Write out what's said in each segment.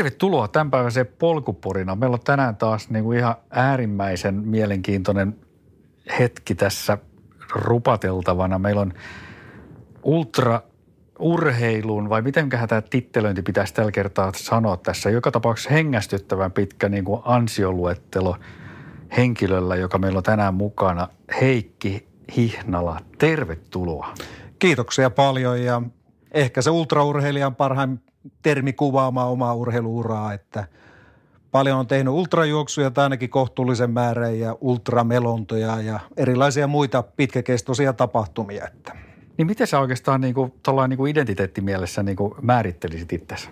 Tervetuloa tämänpäiväiseen polkuporina. Meillä on tänään taas niin kuin ihan äärimmäisen mielenkiintoinen hetki tässä rupateltavana. Meillä on ultra urheilun, vai miten tämä tittelöinti pitäisi tällä kertaa sanoa tässä. Joka tapauksessa hengästyttävän pitkä niin kuin ansioluettelo henkilöllä, joka meillä on tänään mukana. Heikki Hihnala, tervetuloa. Kiitoksia paljon ja ehkä se ultraurheilijan parhain termi kuvaamaan omaa urheiluuraa, että paljon on tehnyt ultrajuoksuja tai ainakin kohtuullisen määrän ja ultramelontoja ja erilaisia muita pitkäkestoisia tapahtumia. Että. Niin miten sä oikeastaan niin kuin, niin kuin identiteettimielessä niin kuin määrittelisit itsesi?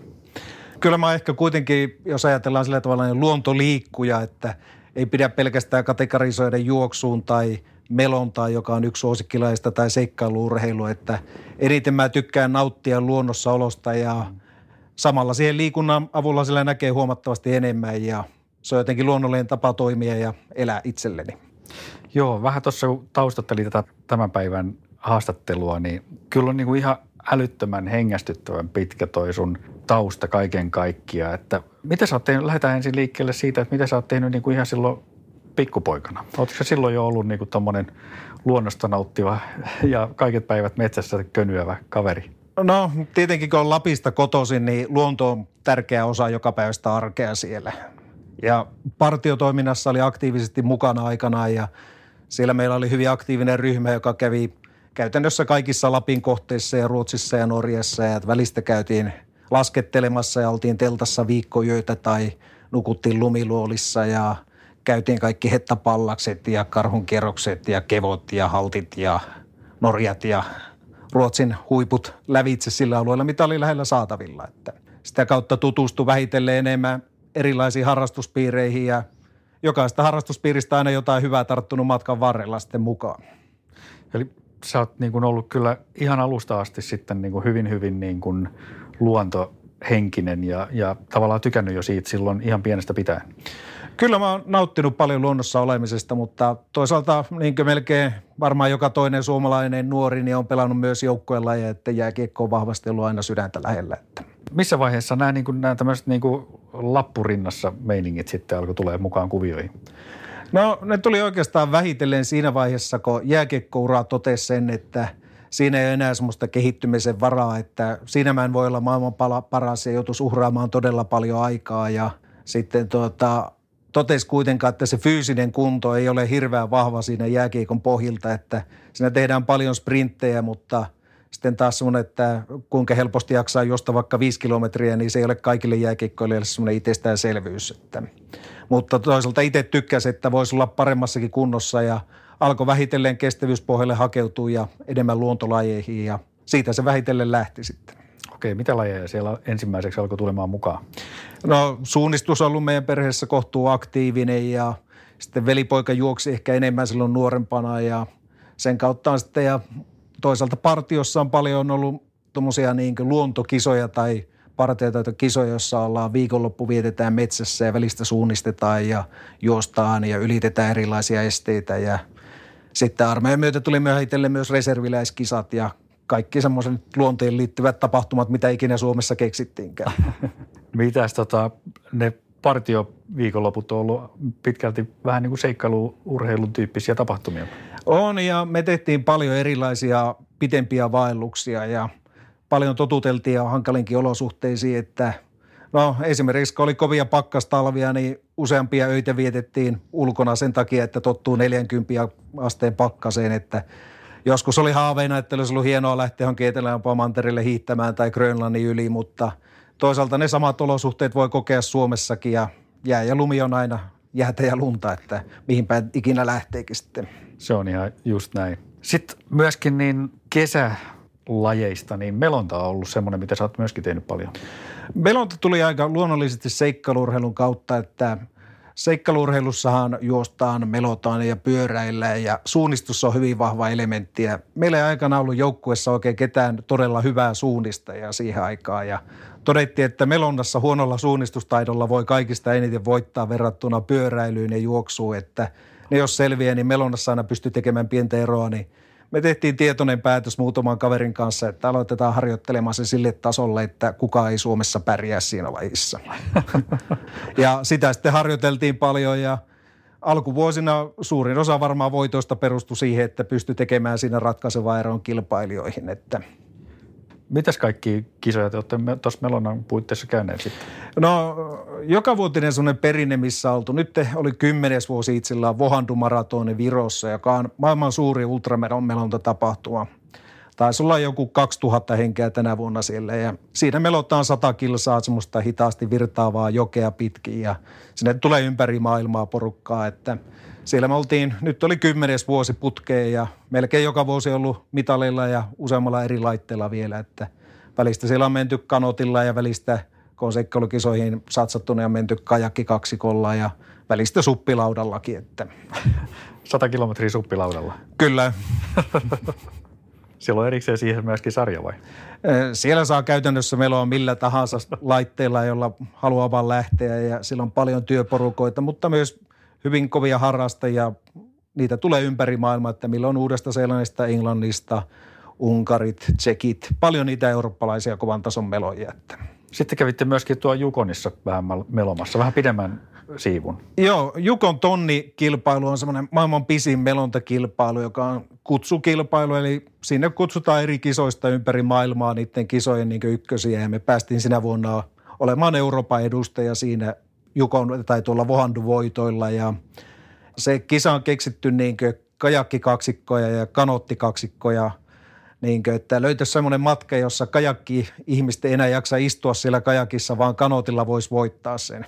Kyllä mä ehkä kuitenkin, jos ajatellaan sillä tavalla niin luontoliikkuja, että ei pidä pelkästään kategorisoida juoksuun tai melontaa, joka on yksi suosikkilaista tai seikkailuurheilu, että eniten mä tykkään nauttia luonnossa olosta ja – samalla siihen liikunnan avulla sillä näkee huomattavasti enemmän ja se on jotenkin luonnollinen tapa toimia ja elää itselleni. Joo, vähän tuossa kun taustatteli tätä tämän päivän haastattelua, niin kyllä on niin kuin ihan älyttömän hengästyttävän pitkä toi sun tausta kaiken kaikkiaan. Että mitä sä oot tehnyt, lähdetään ensin liikkeelle siitä, että mitä sä oot tehnyt niin kuin ihan silloin pikkupoikana. Oletko silloin jo ollut niin kuin luonnosta nauttiva ja kaiket päivät metsässä könyävä kaveri? No tietenkin kun on Lapista kotoisin, niin luonto on tärkeä osa joka päivästä arkea siellä. Ja partiotoiminnassa oli aktiivisesti mukana aikanaan ja siellä meillä oli hyvin aktiivinen ryhmä, joka kävi käytännössä kaikissa Lapin kohteissa ja Ruotsissa ja Norjassa ja välistä käytiin laskettelemassa ja oltiin teltassa viikkojöitä tai nukuttiin lumiluolissa ja käytiin kaikki hettapallakset ja karhunkierrokset ja kevot ja haltit ja norjat ja Ruotsin huiput lävitse sillä alueella, mitä oli lähellä saatavilla. Että sitä kautta tutustu vähitellen enemmän erilaisiin harrastuspiireihin ja jokaista harrastuspiiristä aina jotain hyvää tarttunut matkan varrella sitten mukaan. Eli sä oot niin kuin ollut kyllä ihan alusta asti sitten niin kuin hyvin, hyvin niin kuin luontohenkinen ja, ja tavallaan tykännyt jo siitä silloin ihan pienestä pitäen. Kyllä mä oon nauttinut paljon luonnossa olemisesta, mutta toisaalta niin kuin melkein varmaan joka toinen suomalainen nuori niin on pelannut myös joukkojen lajeja, että jääkiekko on vahvasti ollut aina sydäntä lähellä. Että. Missä vaiheessa nämä, niin kuin, nämä tämmöiset niin kuin lappurinnassa meiningit sitten alkoi tulee mukaan kuvioihin? No ne tuli oikeastaan vähitellen siinä vaiheessa, kun jääkiekkouraa totesi sen, että siinä ei ole enää semmoista kehittymisen varaa, että siinä mä en voi olla maailman paras ja joutuisi uhraamaan todella paljon aikaa ja sitten tuota, totesi kuitenkaan, että se fyysinen kunto ei ole hirveän vahva siinä jääkiekon pohjilta, että siinä tehdään paljon sprinttejä, mutta sitten taas semmoinen, että kuinka helposti jaksaa josta vaikka viisi kilometriä, niin se ei ole kaikille jääkiekkoille semmoinen itsestäänselvyys. Että. Mutta toisaalta itse tykkäsi, että voisi olla paremmassakin kunnossa ja alkoi vähitellen kestävyyspohjalle hakeutua ja enemmän luontolajeihin ja siitä se vähitellen lähti sitten. Okei, mitä lajeja siellä ensimmäiseksi alkoi tulemaan mukaan? No suunnistus on ollut meidän perheessä kohtuu aktiivinen ja sitten velipoika juoksi ehkä enemmän silloin nuorempana ja sen kautta on sitten ja toisaalta partiossa on paljon ollut tuommoisia niin luontokisoja tai partioita kisoja, joissa ollaan viikonloppu vietetään metsässä ja välistä suunnistetaan ja juostaan ja ylitetään erilaisia esteitä ja sitten armeijan myötä tuli myöhäitellen myös reserviläiskisat ja kaikki semmoisen luonteen liittyvät tapahtumat, mitä ikinä Suomessa keksittiinkään. Mitäs tota, ne partioviikonloput on ollut pitkälti vähän niin kuin seikkailu-urheilun tyyppisiä tapahtumia? On ja me tehtiin paljon erilaisia pitempiä vaelluksia ja paljon totuteltiin ja hankalinkin olosuhteisiin, että no esimerkiksi kun oli kovia pakkastalvia, niin useampia öitä vietettiin ulkona sen takia, että tottuu 40 asteen pakkaseen, että – Joskus oli haaveina, että olisi ollut hienoa lähteä johonkin etelämpään mantereelle hiihtämään tai Grönlannin yli, mutta toisaalta ne samat olosuhteet voi kokea Suomessakin ja jää ja lumi on aina jäätä ja lunta, että mihinpä ikinä lähteekin sitten. Se on ihan just näin. Sitten myöskin niin kesälajeista, niin melonta on ollut semmoinen, mitä sä oot myöskin tehnyt paljon. Melonta tuli aika luonnollisesti seikkailurheilun kautta, että seikkailurheilussahan juostaan, melotaan ja pyöräillään ja suunnistus on hyvin vahva elementti. Ja meillä ei aikana ollut joukkuessa oikein ketään todella hyvää suunnistajaa siihen aikaan ja todettiin, että melonnassa huonolla suunnistustaidolla voi kaikista eniten voittaa verrattuna pyöräilyyn ja juoksuun, että ne jos selviää, niin melonnassa aina pystyy tekemään pientä eroa, niin me tehtiin tietoinen päätös muutaman kaverin kanssa, että aloitetaan harjoittelemaan se sille tasolle, että kukaan ei Suomessa pärjää siinä lajissa. ja sitä sitten harjoiteltiin paljon ja alkuvuosina suurin osa varmaan voitoista perustui siihen, että pystyi tekemään siinä ratkaisevaa eron kilpailijoihin, että – Mitäs kaikki kisoja te olette tuossa Melonan puitteissa käyneet sitten? No joka vuotinen sellainen perinne, missä oltu. Nyt oli kymmenes vuosi itsellään Vohandu-maratoni Virossa, joka on maailman suuri ultramelonta tapahtuma. Taisi olla joku 2000 henkeä tänä vuonna siellä ja siinä melotaan 100 kilsaa semmoista hitaasti virtaavaa jokea pitkin ja sinne tulee ympäri maailmaa porukkaa, että – siellä me oltiin, nyt oli kymmenes vuosi putkeen ja melkein joka vuosi ollut mitalilla ja useammalla eri laitteella vielä, että välistä siellä on menty kanotilla ja välistä kun on seikkailukisoihin satsattuna ja menty kajakki kaksikolla ja välistä suppilaudallakin. Että. 100 kilometriä suppilaudalla. Kyllä. Siellä on erikseen siihen myöskin sarja vai? Siellä saa käytännössä meillä on millä tahansa laitteilla, jolla haluaa vaan lähteä ja sillä on paljon työporukoita, mutta myös hyvin kovia harrastajia. Niitä tulee ympäri maailmaa, että milloin uudesta Seelannista, Englannista, Unkarit, Tsekit, paljon niitä eurooppalaisia kovan tason meloja. Että. Sitten kävitte myöskin tuo Jukonissa vähän melomassa, vähän pidemmän siivun. Joo, Jukon tonni-kilpailu on semmoinen maailman pisin melontakilpailu, joka on kutsukilpailu, eli sinne kutsutaan eri kisoista ympäri maailmaa niiden kisojen niin ykkösiä, ja me päästiin sinä vuonna olemaan Euroopan edustaja siinä Jukon tai tuolla Vohandu-voitoilla. Ja se kisa on keksitty niin kajakkikaksikkoja ja kanottikaksikkoja, niin kuin, että löytäisi semmoinen matka, jossa kajakki ihmiset ei enää jaksa istua siellä kajakissa, vaan kanotilla voisi voittaa sen.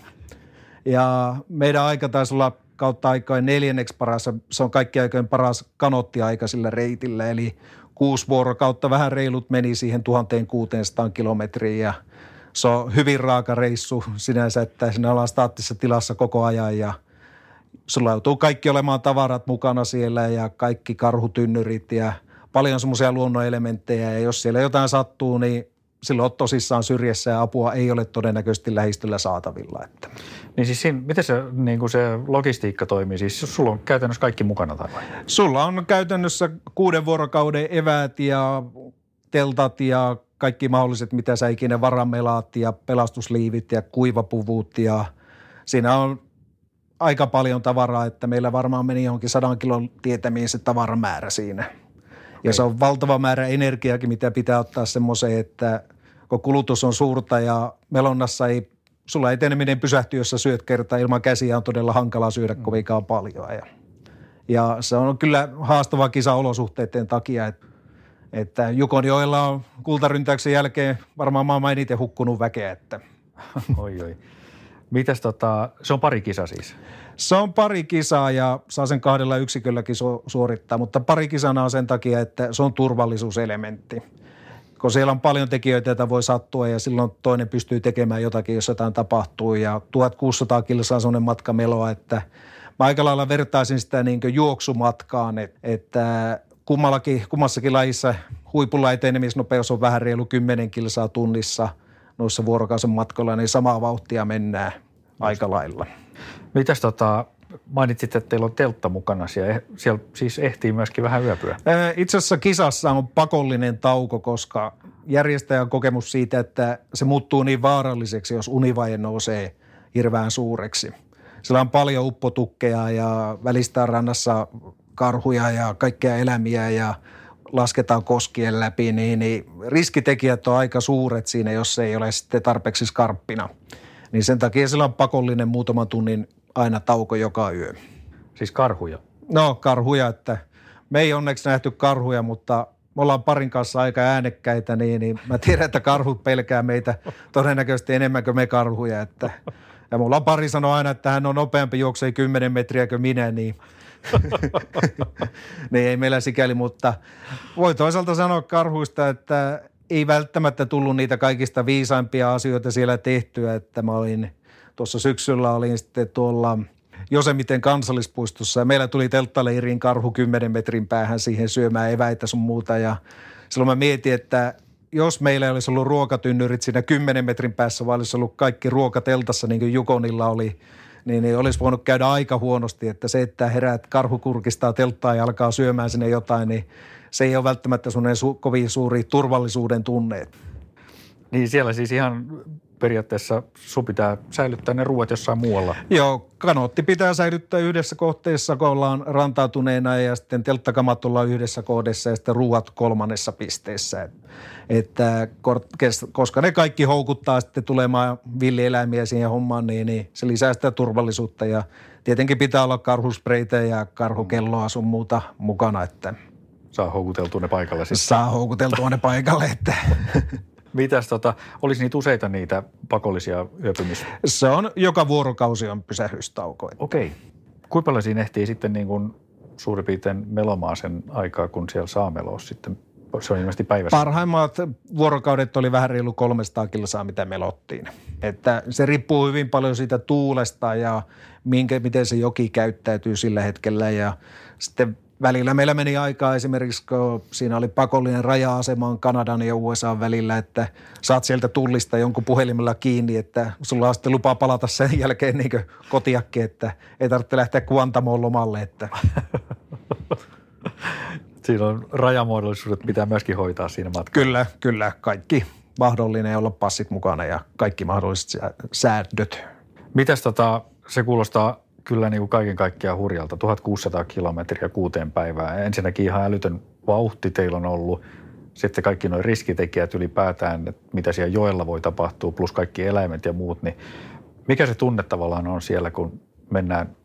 Ja meidän aika taisi olla kautta aikoin neljänneksi paras, se on kaikki aikojen paras kanottiaika sillä reitillä, eli kuusi vuorokautta vähän reilut meni siihen 1600 kilometriin ja – se on hyvin raaka reissu sinänsä, että sinä ollaan staattisessa tilassa koko ajan ja sulla joutuu kaikki olemaan tavarat mukana siellä ja kaikki karhutynnyrit ja paljon semmoisia luonnonelementtejä ja jos siellä jotain sattuu, niin silloin on tosissaan syrjässä ja apua ei ole todennäköisesti lähistöllä saatavilla. Että. Niin siis siinä, miten se, niin kuin se logistiikka toimii? Siis sulla on käytännössä kaikki mukana tai vai? Sulla on käytännössä kuuden vuorokauden eväät ja teltat ja kaikki mahdolliset, mitä sä ikinä varamelaat ja pelastusliivit ja kuivapuvut ja siinä on aika paljon tavaraa, että meillä varmaan meni johonkin sadan kilon tietämiin se tavaramäärä siinä. Okay. Ja se on valtava määrä energiaakin, mitä pitää ottaa semmoiseen, että kun kulutus on suurta ja melonnassa ei, sulla eteneminen pysähtyy, jos sä syöt kertaa ilman käsiä on todella hankala syödä mm. kovinkaan paljon. Ja, ja se on kyllä haastava kisa olosuhteiden takia, että että Jukonjoella on kultaryntäyksen jälkeen varmaan maailman eniten hukkunut väkeä. Että. Oi, oi. Mitäs tota, se on pari kisa siis? Se on pari kisaa ja saa sen kahdella yksikölläkin su- suorittaa, mutta pari kisana on sen takia, että se on turvallisuuselementti. Kun siellä on paljon tekijöitä, joita voi sattua ja silloin toinen pystyy tekemään jotakin, jos jotain tapahtuu. Ja 1600 kilsaa on sellainen matka meloa, että mä aika lailla vertaisin sitä niin juoksumatkaan, että kummallakin, kummassakin lajissa huipulla etenemisnopeus on vähän reilu 10 kilsaa tunnissa noissa vuorokausen matkoilla, niin samaa vauhtia mennään aika lailla. Mitäs tota, mainitsit, että teillä on teltta mukana siellä. Eh, siellä siis ehtii myöskin vähän yöpyä. Itse asiassa kisassa on pakollinen tauko, koska järjestäjän kokemus siitä, että se muuttuu niin vaaralliseksi, jos univaje nousee hirveän suureksi. Sillä on paljon uppotukkeja ja välistä rannassa karhuja ja kaikkea elämiä ja lasketaan koskien läpi, niin, niin riskitekijät on aika suuret siinä, jos se ei ole sitten tarpeeksi skarppina. Niin sen takia sillä on pakollinen muutaman tunnin aina tauko joka yö. Siis karhuja? No karhuja, että me ei onneksi nähty karhuja, mutta me ollaan parin kanssa aika äänekkäitä, niin, niin mä tiedän, että karhut pelkää meitä todennäköisesti enemmän kuin me karhuja, että Ja mulla on pari sanoa aina, että hän on nopeampi juoksee 10 metriä kuin minä, niin niin ei meillä sikäli, mutta voi toisaalta sanoa karhuista, että ei välttämättä tullut niitä kaikista viisaimpia asioita siellä tehtyä, että mä olin tuossa syksyllä olin sitten tuolla Josemiten kansallispuistossa ja meillä tuli telttaleiriin karhu 10 metrin päähän siihen syömään eväitä sun muuta ja silloin mä mietin, että jos meillä ei olisi ollut ruokatynnyrit siinä 10 metrin päässä, vaan olisi ollut kaikki ruokateltassa niin kuin Jukonilla oli, niin, niin olisi voinut käydä aika huonosti, että se, että heräät karhu kurkistaa telttaa ja alkaa syömään sinne jotain, niin se ei ole välttämättä sellainen su- kovin suuri turvallisuuden tunne. Niin siellä siis ihan periaatteessa sun pitää säilyttää ne ruoat jossain muualla. Joo, kanootti pitää säilyttää yhdessä kohteessa, kun ollaan rantautuneena ja sitten telttakamat ollaan yhdessä kohdassa ja sitten ruuat kolmannessa pisteessä. Että, koska ne kaikki houkuttaa sitten tulemaan villieläimiä siihen hommaan, niin, niin se lisää sitä turvallisuutta ja tietenkin pitää olla karhuspreitä ja karhukelloa sun muuta mukana, että – Saa houkuteltua ne paikalle sitten. Saa houkuteltua ne paikalle, että Mitäs tota, olisi niitä useita niitä pakollisia yöpymisiä? Se on, joka vuorokausi on pysähystauko. Okei. Okay. Kuinka paljon siinä ehtii sitten niin kuin suurin piirtein melomaan sen aikaa, kun siellä saa meloa sitten? Se on ilmeisesti päivässä. Parhaimmat vuorokaudet oli vähän reilu 300 kilsaa, mitä melottiin. Että se riippuu hyvin paljon siitä tuulesta ja minkä, miten se joki käyttäytyy sillä hetkellä. Ja sitten välillä meillä meni aikaa esimerkiksi, kun siinä oli pakollinen raja-asema Kanadan ja USA välillä, että saat sieltä tullista jonkun puhelimella kiinni, että sulla on sitten lupa palata sen jälkeen niin kotiakki, että ei tarvitse lähteä Kuantamoon lomalle. Että. siinä on rajamuodollisuudet, pitää myöskin hoitaa siinä matkalla. Kyllä, kyllä. Kaikki mahdollinen olla passit mukana ja kaikki mahdolliset säädöt. Mitäs tota, se kuulostaa kyllä niin kuin kaiken kaikkiaan hurjalta. 1600 kilometriä kuuteen päivään. Ensinnäkin ihan älytön vauhti teillä on ollut. Sitten kaikki nuo riskitekijät ylipäätään, että mitä siellä joella voi tapahtua, plus kaikki eläimet ja muut. Niin mikä se tunne tavallaan on siellä, kun mennään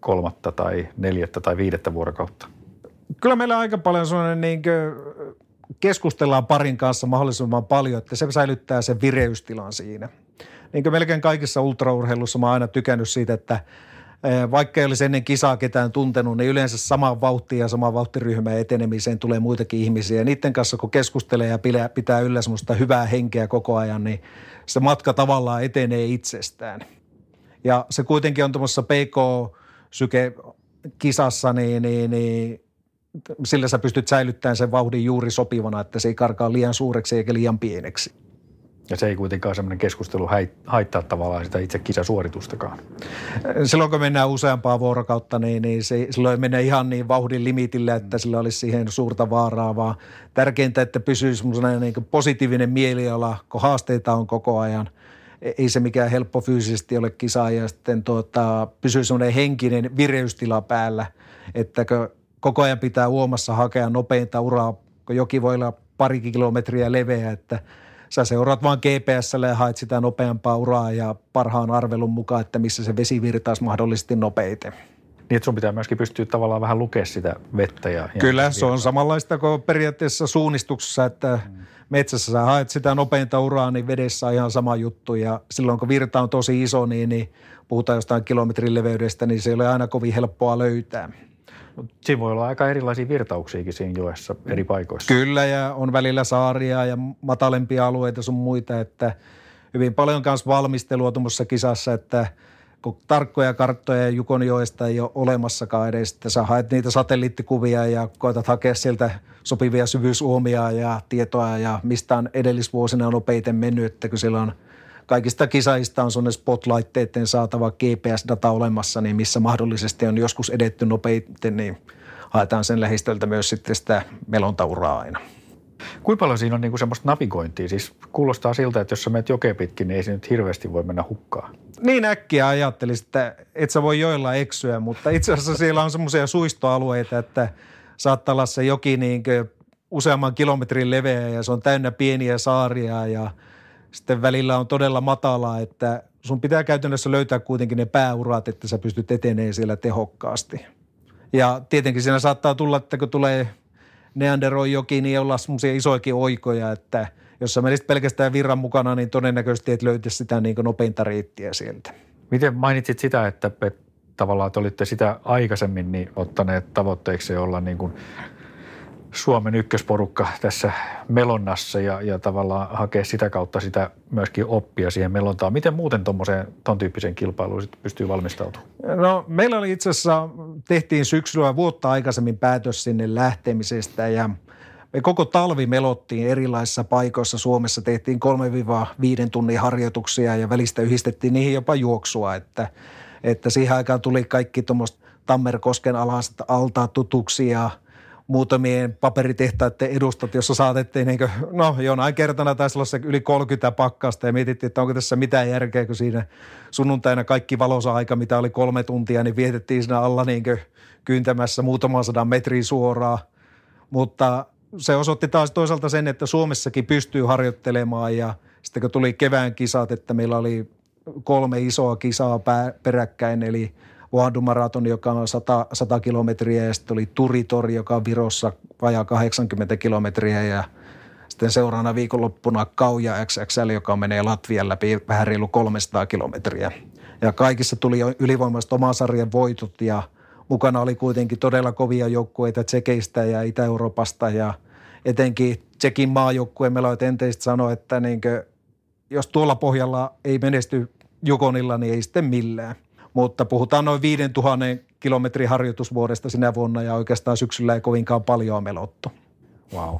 kolmatta tai neljättä tai viidettä vuorokautta? Kyllä meillä aika paljon sellainen niin keskustellaan parin kanssa mahdollisimman paljon, että se säilyttää sen vireystilan siinä. Niin kuin melkein kaikissa ultraurheilussa mä oon aina tykännyt siitä, että – vaikka ei olisi ennen kisaa ketään tuntenut, niin yleensä sama vauhti ja sama vauhtiryhmä etenemiseen tulee muitakin ihmisiä. Ja niiden kanssa kun keskustelee ja pitää yllä semmoista hyvää henkeä koko ajan, niin se matka tavallaan etenee itsestään. Ja se kuitenkin on tuommoisessa PK-syke kisassa, niin, niin, niin sillä sä pystyt säilyttämään sen vauhdin juuri sopivana, että se ei karkaa liian suureksi eikä liian pieneksi. Ja se ei kuitenkaan semmoinen keskustelu haittaa tavallaan sitä itse kisasuoritustakaan. Silloin kun mennään useampaa vuorokautta, niin, niin se, silloin menee ihan niin vauhdin limitille, että sillä olisi siihen suurta vaaraa, vaan tärkeintä, että pysyy semmoinen niin positiivinen mieliala, kun haasteita on koko ajan. Ei se mikään helppo fyysisesti ole kisa ja sitten tuota, pysyy semmoinen henkinen vireystila päällä, että koko ajan pitää uomassa hakea nopeinta uraa, kun joki voi olla pari kilometriä leveä, että – sä seuraat vaan GPSlle ja haet sitä nopeampaa uraa ja parhaan arvelun mukaan, että missä se vesi virtaisi mahdollisesti nopeiten. Niin, että sun pitää myöskin pystyä tavallaan vähän lukea sitä vettä. Ja, Kyllä, se on samanlaista kuin periaatteessa suunnistuksessa, että mm. metsässä sä haet sitä nopeinta uraa, niin vedessä on ihan sama juttu. Ja silloin kun virta on tosi iso, niin, niin puhutaan jostain kilometrin leveydestä, niin se ei ole aina kovin helppoa löytää. Siinä voi olla aika erilaisia virtauksiakin siinä joessa eri paikoissa. Kyllä ja on välillä saaria ja matalempia alueita sun muita, että hyvin paljon kanssa valmistelua tuommoisessa kisassa, että kun tarkkoja karttoja Jukonjoesta ei ole olemassakaan edes, että sä haet niitä satelliittikuvia ja koetat hakea sieltä sopivia syvyysuomia ja tietoa ja mistä on edellisvuosina nopeiten mennyt, että kun siellä on – kaikista kisaista on sellainen spotlaitteiden saatava GPS-data olemassa, niin missä mahdollisesti on joskus edetty nopeiten, niin haetaan sen lähistöltä myös sitten sitä melontauraa aina. Kuinka paljon siinä on niinku semmoista navigointia? Siis kuulostaa siltä, että jos sä menet jokeen pitkin, niin ei se nyt hirveästi voi mennä hukkaan. Niin äkkiä ajattelisin, että et sä voi joilla eksyä, mutta itse asiassa siellä on semmoisia suistoalueita, että saattaa olla se joki niin useamman kilometrin leveä ja se on täynnä pieniä saaria ja – sitten välillä on todella matalaa, että sun pitää käytännössä löytää kuitenkin ne pääurat, että sä pystyt etenee siellä tehokkaasti. Ja tietenkin siinä saattaa tulla, että kun tulee Neanderoin joki, niin olla semmoisia isoikin oikoja, että Jos sä menisit pelkästään virran mukana, niin todennäköisesti et löytäisi sitä niin nopeinta reittiä sieltä. Miten mainitsit sitä, että, että tavallaan te olitte sitä aikaisemmin niin ottaneet tavoitteeksi olla niin kuin Suomen ykkösporukka tässä melonnassa ja, ja tavallaan hakea sitä kautta sitä myöskin oppia siihen melontaan. Miten muuten tuommoiseen, ton tyyppiseen kilpailuun sitten pystyy valmistautumaan? No meillä oli itse asiassa, tehtiin syksyllä vuotta aikaisemmin päätös sinne lähtemisestä ja me koko talvi melottiin erilaisissa paikoissa Suomessa. Tehtiin 3-5 tunnin harjoituksia ja välistä yhdistettiin niihin jopa juoksua, että, että siihen aikaan tuli kaikki tuommoista Tammerkosken alaiset altaat tutuksi ja – muutamien paperitehtaiden edustat, jossa saatettiin, niin kuin, no jonain kertana taisi olla se yli 30 pakkasta ja mietittiin, että onko tässä mitään järkeä, kun siinä sunnuntaina kaikki valosa aika, mitä oli kolme tuntia, niin vietettiin siinä alla niin kyyntämässä muutaman sadan metrin suoraan. Mutta se osoitti taas toisaalta sen, että Suomessakin pystyy harjoittelemaan ja sitten kun tuli kevään kisat, että meillä oli kolme isoa kisaa peräkkäin, eli – Oadu joka on 100, 100 kilometriä ja sitten oli Turitori, joka on Virossa vajaa 80 kilometriä ja sitten seuraavana viikonloppuna Kauja XXL, joka menee Latvian läpi vähän reilu 300 kilometriä. Ja kaikissa tuli ylivoimaiset oman sarjan voitot ja mukana oli kuitenkin todella kovia joukkueita Tsekeistä ja Itä-Euroopasta ja etenkin Tsekin maajoukkue Meloit enteistä sanoi, että niin kuin, jos tuolla pohjalla ei menesty Jukonilla, niin ei sitten millään – mutta puhutaan noin 5000 kilometrin harjoitusvuodesta sinä vuonna ja oikeastaan syksyllä ei kovinkaan paljon melottu. Wow.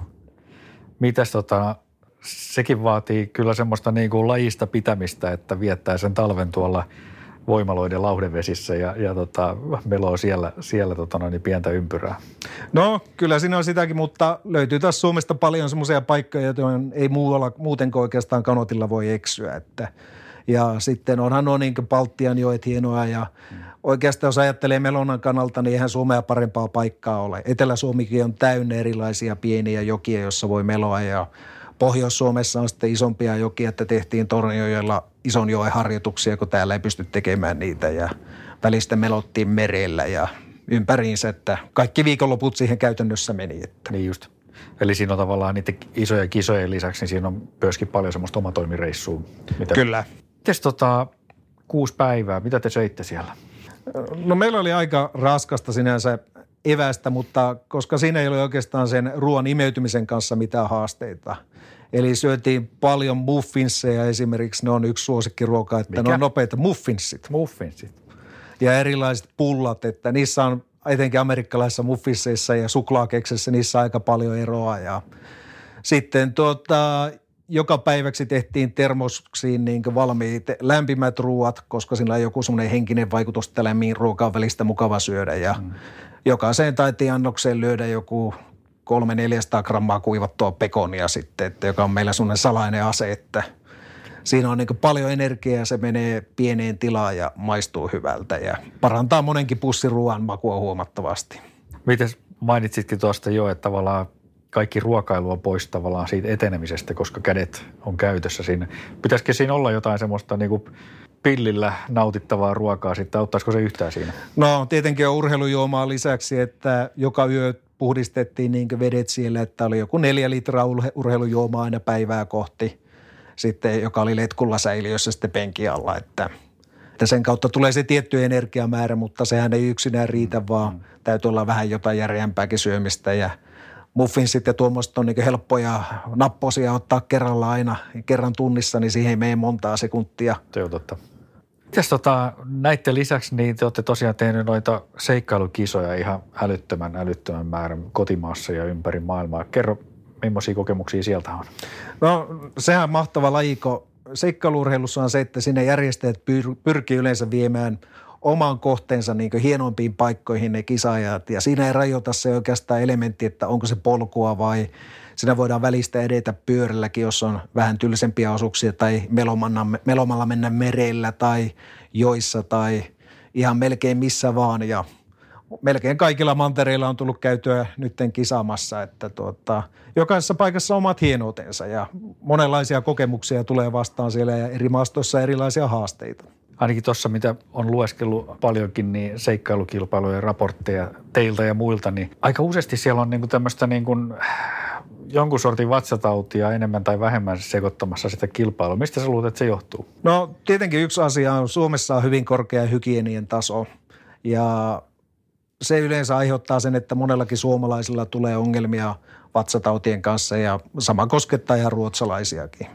Mitäs tota, sekin vaatii kyllä semmoista niin kuin lajista pitämistä, että viettää sen talven tuolla voimaloiden lauhdevesissä ja, ja tota, meloo siellä, siellä tota noin, niin pientä ympyrää. No kyllä siinä on sitäkin, mutta löytyy taas Suomesta paljon semmoisia paikkoja, joita ei muualla muuten oikeastaan kanotilla voi eksyä, että – ja sitten onhan nuo niin Baltian joet hienoa ja mm. oikeastaan jos ajattelee Melonan kannalta, niin eihän Suomea parempaa paikkaa ole. Etelä-Suomikin on täynnä erilaisia pieniä jokia, joissa voi meloa ja Pohjois-Suomessa on sitten isompia jokia, että tehtiin Torniojoella ison joen harjoituksia, kun täällä ei pysty tekemään niitä ja välistä melottiin merellä ja ympäriinsä, että kaikki viikonloput siihen käytännössä meni. Että. Niin just. Eli siinä on tavallaan niiden isojen kisojen lisäksi, niin siinä on myöskin paljon semmoista omatoimireissua. Mitä Kyllä. Mites tota, kuusi päivää, mitä te söitte siellä? No meillä oli aika raskasta sinänsä evästä, mutta koska siinä ei ole oikeastaan sen ruoan imeytymisen kanssa mitään haasteita. Eli syötiin paljon muffinsseja esimerkiksi, ne on yksi suosikkiruoka, että Mikä? ne on nopeita muffinsit. Muffinsit. Ja erilaiset pullat, että niissä on etenkin amerikkalaisissa muffinsseissa ja suklaakeksessä niissä aika paljon eroa. Ja sitten tuota, joka päiväksi tehtiin termoksiin niin valmiit lämpimät ruuat, koska sillä on joku semmoinen henkinen vaikutus, että lämmin ruokaa välistä mukava syödä. Ja mm. jokaiseen taitiin annokseen lyödä joku 300-400 grammaa kuivattua pekonia sitten, että joka on meillä semmoinen salainen ase, että siinä on niin paljon energiaa se menee pieneen tilaan ja maistuu hyvältä ja parantaa monenkin pussiruoan makua huomattavasti. Miten mainitsitkin tuosta jo, että tavallaan kaikki ruokailu on pois tavallaan siitä etenemisestä, koska kädet on käytössä siinä. Pitäisikö siinä olla jotain semmoista niin kuin pillillä nautittavaa ruokaa sitten, auttaisiko se yhtään siinä? No tietenkin on urheilujuomaa lisäksi, että joka yö puhdistettiin niin vedet siellä, että oli joku neljä litraa urheilujuomaa aina päivää kohti, sitten, joka oli letkulla säiliössä sitten penki alla, että, että sen kautta tulee se tietty energiamäärä, mutta sehän ei yksinään riitä, vaan mm. täytyy olla vähän jotain järeämpääkin syömistä ja – muffinsit ja tuommoista on niin helppoja napposia ottaa kerralla aina kerran tunnissa, niin siihen ei mene montaa sekuntia. Se on totta. Mitäs tota, näiden lisäksi niin te olette tosiaan tehneet noita seikkailukisoja ihan älyttömän, älyttömän määrän kotimaassa ja ympäri maailmaa. Kerro, millaisia kokemuksia sieltä on? No sehän mahtava lajiko. Seikkailuurheilussa on se, että sinne järjestäjät pyr- pyrkii yleensä viemään – oman kohteensa niin hienompiin paikkoihin ne kisaajat. Ja siinä ei rajoita se oikeastaan elementti, että onko se polkua vai siinä voidaan välistä edetä pyörälläkin, jos on vähän tylsempiä osuuksia tai melomalla mennä merellä tai joissa tai ihan melkein missä vaan. Ja melkein kaikilla mantereilla on tullut käytyä nytten kisaamassa, että tuota, jokaisessa paikassa omat hienoutensa ja monenlaisia kokemuksia tulee vastaan siellä ja eri maastoissa erilaisia haasteita ainakin tuossa, mitä on lueskellut paljonkin, niin seikkailukilpailuja raportteja teiltä ja muilta, niin aika useasti siellä on niinku tämmöistä niinku jonkun sortin vatsatautia enemmän tai vähemmän sekoittamassa sitä kilpailua. Mistä sä luulet, että se johtuu? No tietenkin yksi asia on, Suomessa on hyvin korkea hygienien taso ja se yleensä aiheuttaa sen, että monellakin suomalaisilla tulee ongelmia vatsatautien kanssa ja sama koskettaa ihan ruotsalaisiakin.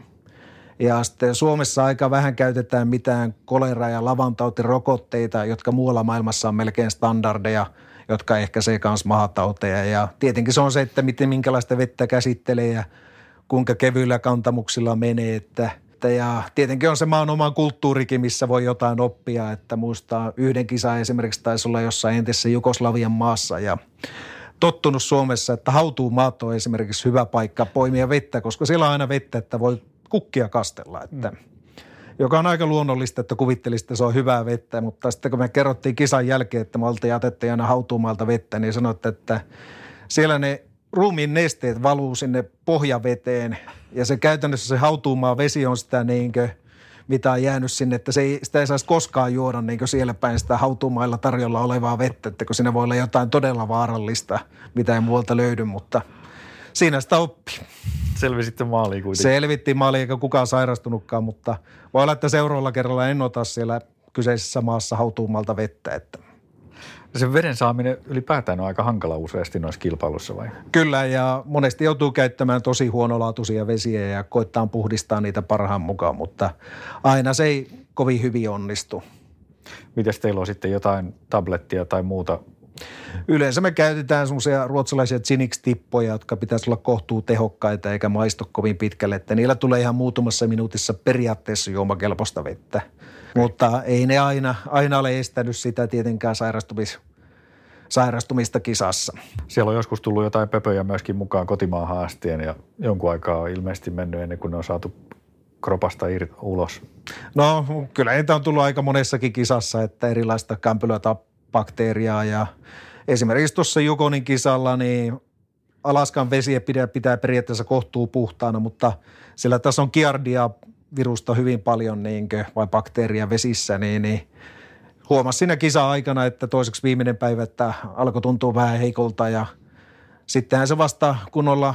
Ja sitten Suomessa aika vähän käytetään mitään kolera- ja lavantautirokotteita, jotka muualla maailmassa on melkein standardeja, jotka ehkäisee myös mahatauteja. Ja tietenkin se on se, että miten, minkälaista vettä käsittelee ja kuinka kevyillä kantamuksilla menee. Että, ja tietenkin on se maan oma kulttuurikin, missä voi jotain oppia. Että muistaa yhden kisan esimerkiksi taisi olla jossain entisessä Jugoslavian maassa ja tottunut Suomessa, että hautuu maat on esimerkiksi hyvä paikka poimia vettä, koska siellä on aina vettä, että voi kukkia kastella, että, mm. joka on aika luonnollista, että kuvittelisit, että se on hyvää vettä, mutta sitten kun me kerrottiin kisan jälkeen, että me oltiin jätetty aina hautuumaalta vettä, niin sanoitte, että siellä ne ruumiin nesteet valuu sinne pohjaveteen ja se käytännössä se hautuumaa vesi on sitä niinkö, mitä on jäänyt sinne, että se ei, sitä ei saisi koskaan juoda niin siellä päin sitä hautuumailla tarjolla olevaa vettä, että kun siinä voi olla jotain todella vaarallista, mitä ei muualta löydy, mutta siinä sitä oppii. Selvisitte maaliin kuitenkin. Selvittiin maaliin eikä kukaan sairastunutkaan, mutta voi olla, että seuraavalla kerralla en ota siellä kyseisessä maassa hautuumalta vettä. Että. Se veden saaminen ylipäätään on aika hankala useasti noissa kilpailussa vai? Kyllä ja monesti joutuu käyttämään tosi huonolaatuisia vesiä ja koittaa puhdistaa niitä parhaan mukaan, mutta aina se ei kovin hyvin onnistu. Mites teillä on sitten jotain tablettia tai muuta Yleensä me käytetään semmoisia ruotsalaisia Zinix-tippoja, jotka pitäisi olla kohtuu tehokkaita eikä maisto kovin pitkälle. Että niillä tulee ihan muutamassa minuutissa periaatteessa juomakelpoista vettä. Mutta ei ne aina, aina ole estänyt sitä tietenkään sairastumis, sairastumista kisassa. Siellä on joskus tullut jotain pöpöjä myöskin mukaan kotimaan haastien ja jonkun aikaa on ilmeisesti mennyt ennen kuin ne on saatu kropasta ir- ulos. No kyllä niitä on tullut aika monessakin kisassa, että erilaista kämpylöä bakteeriaa ja esimerkiksi tuossa Jukonin kisalla niin Alaskan vesiä pitää, pitää periaatteessa kohtuu puhtaana, mutta sillä tässä on kiardia virusta hyvin paljon niinkö, vai bakteeria vesissä, niin, niin huomasi siinä kisa-aikana, että toiseksi viimeinen päivä, että alkoi tuntua vähän heikolta ja sittenhän se vasta kunnolla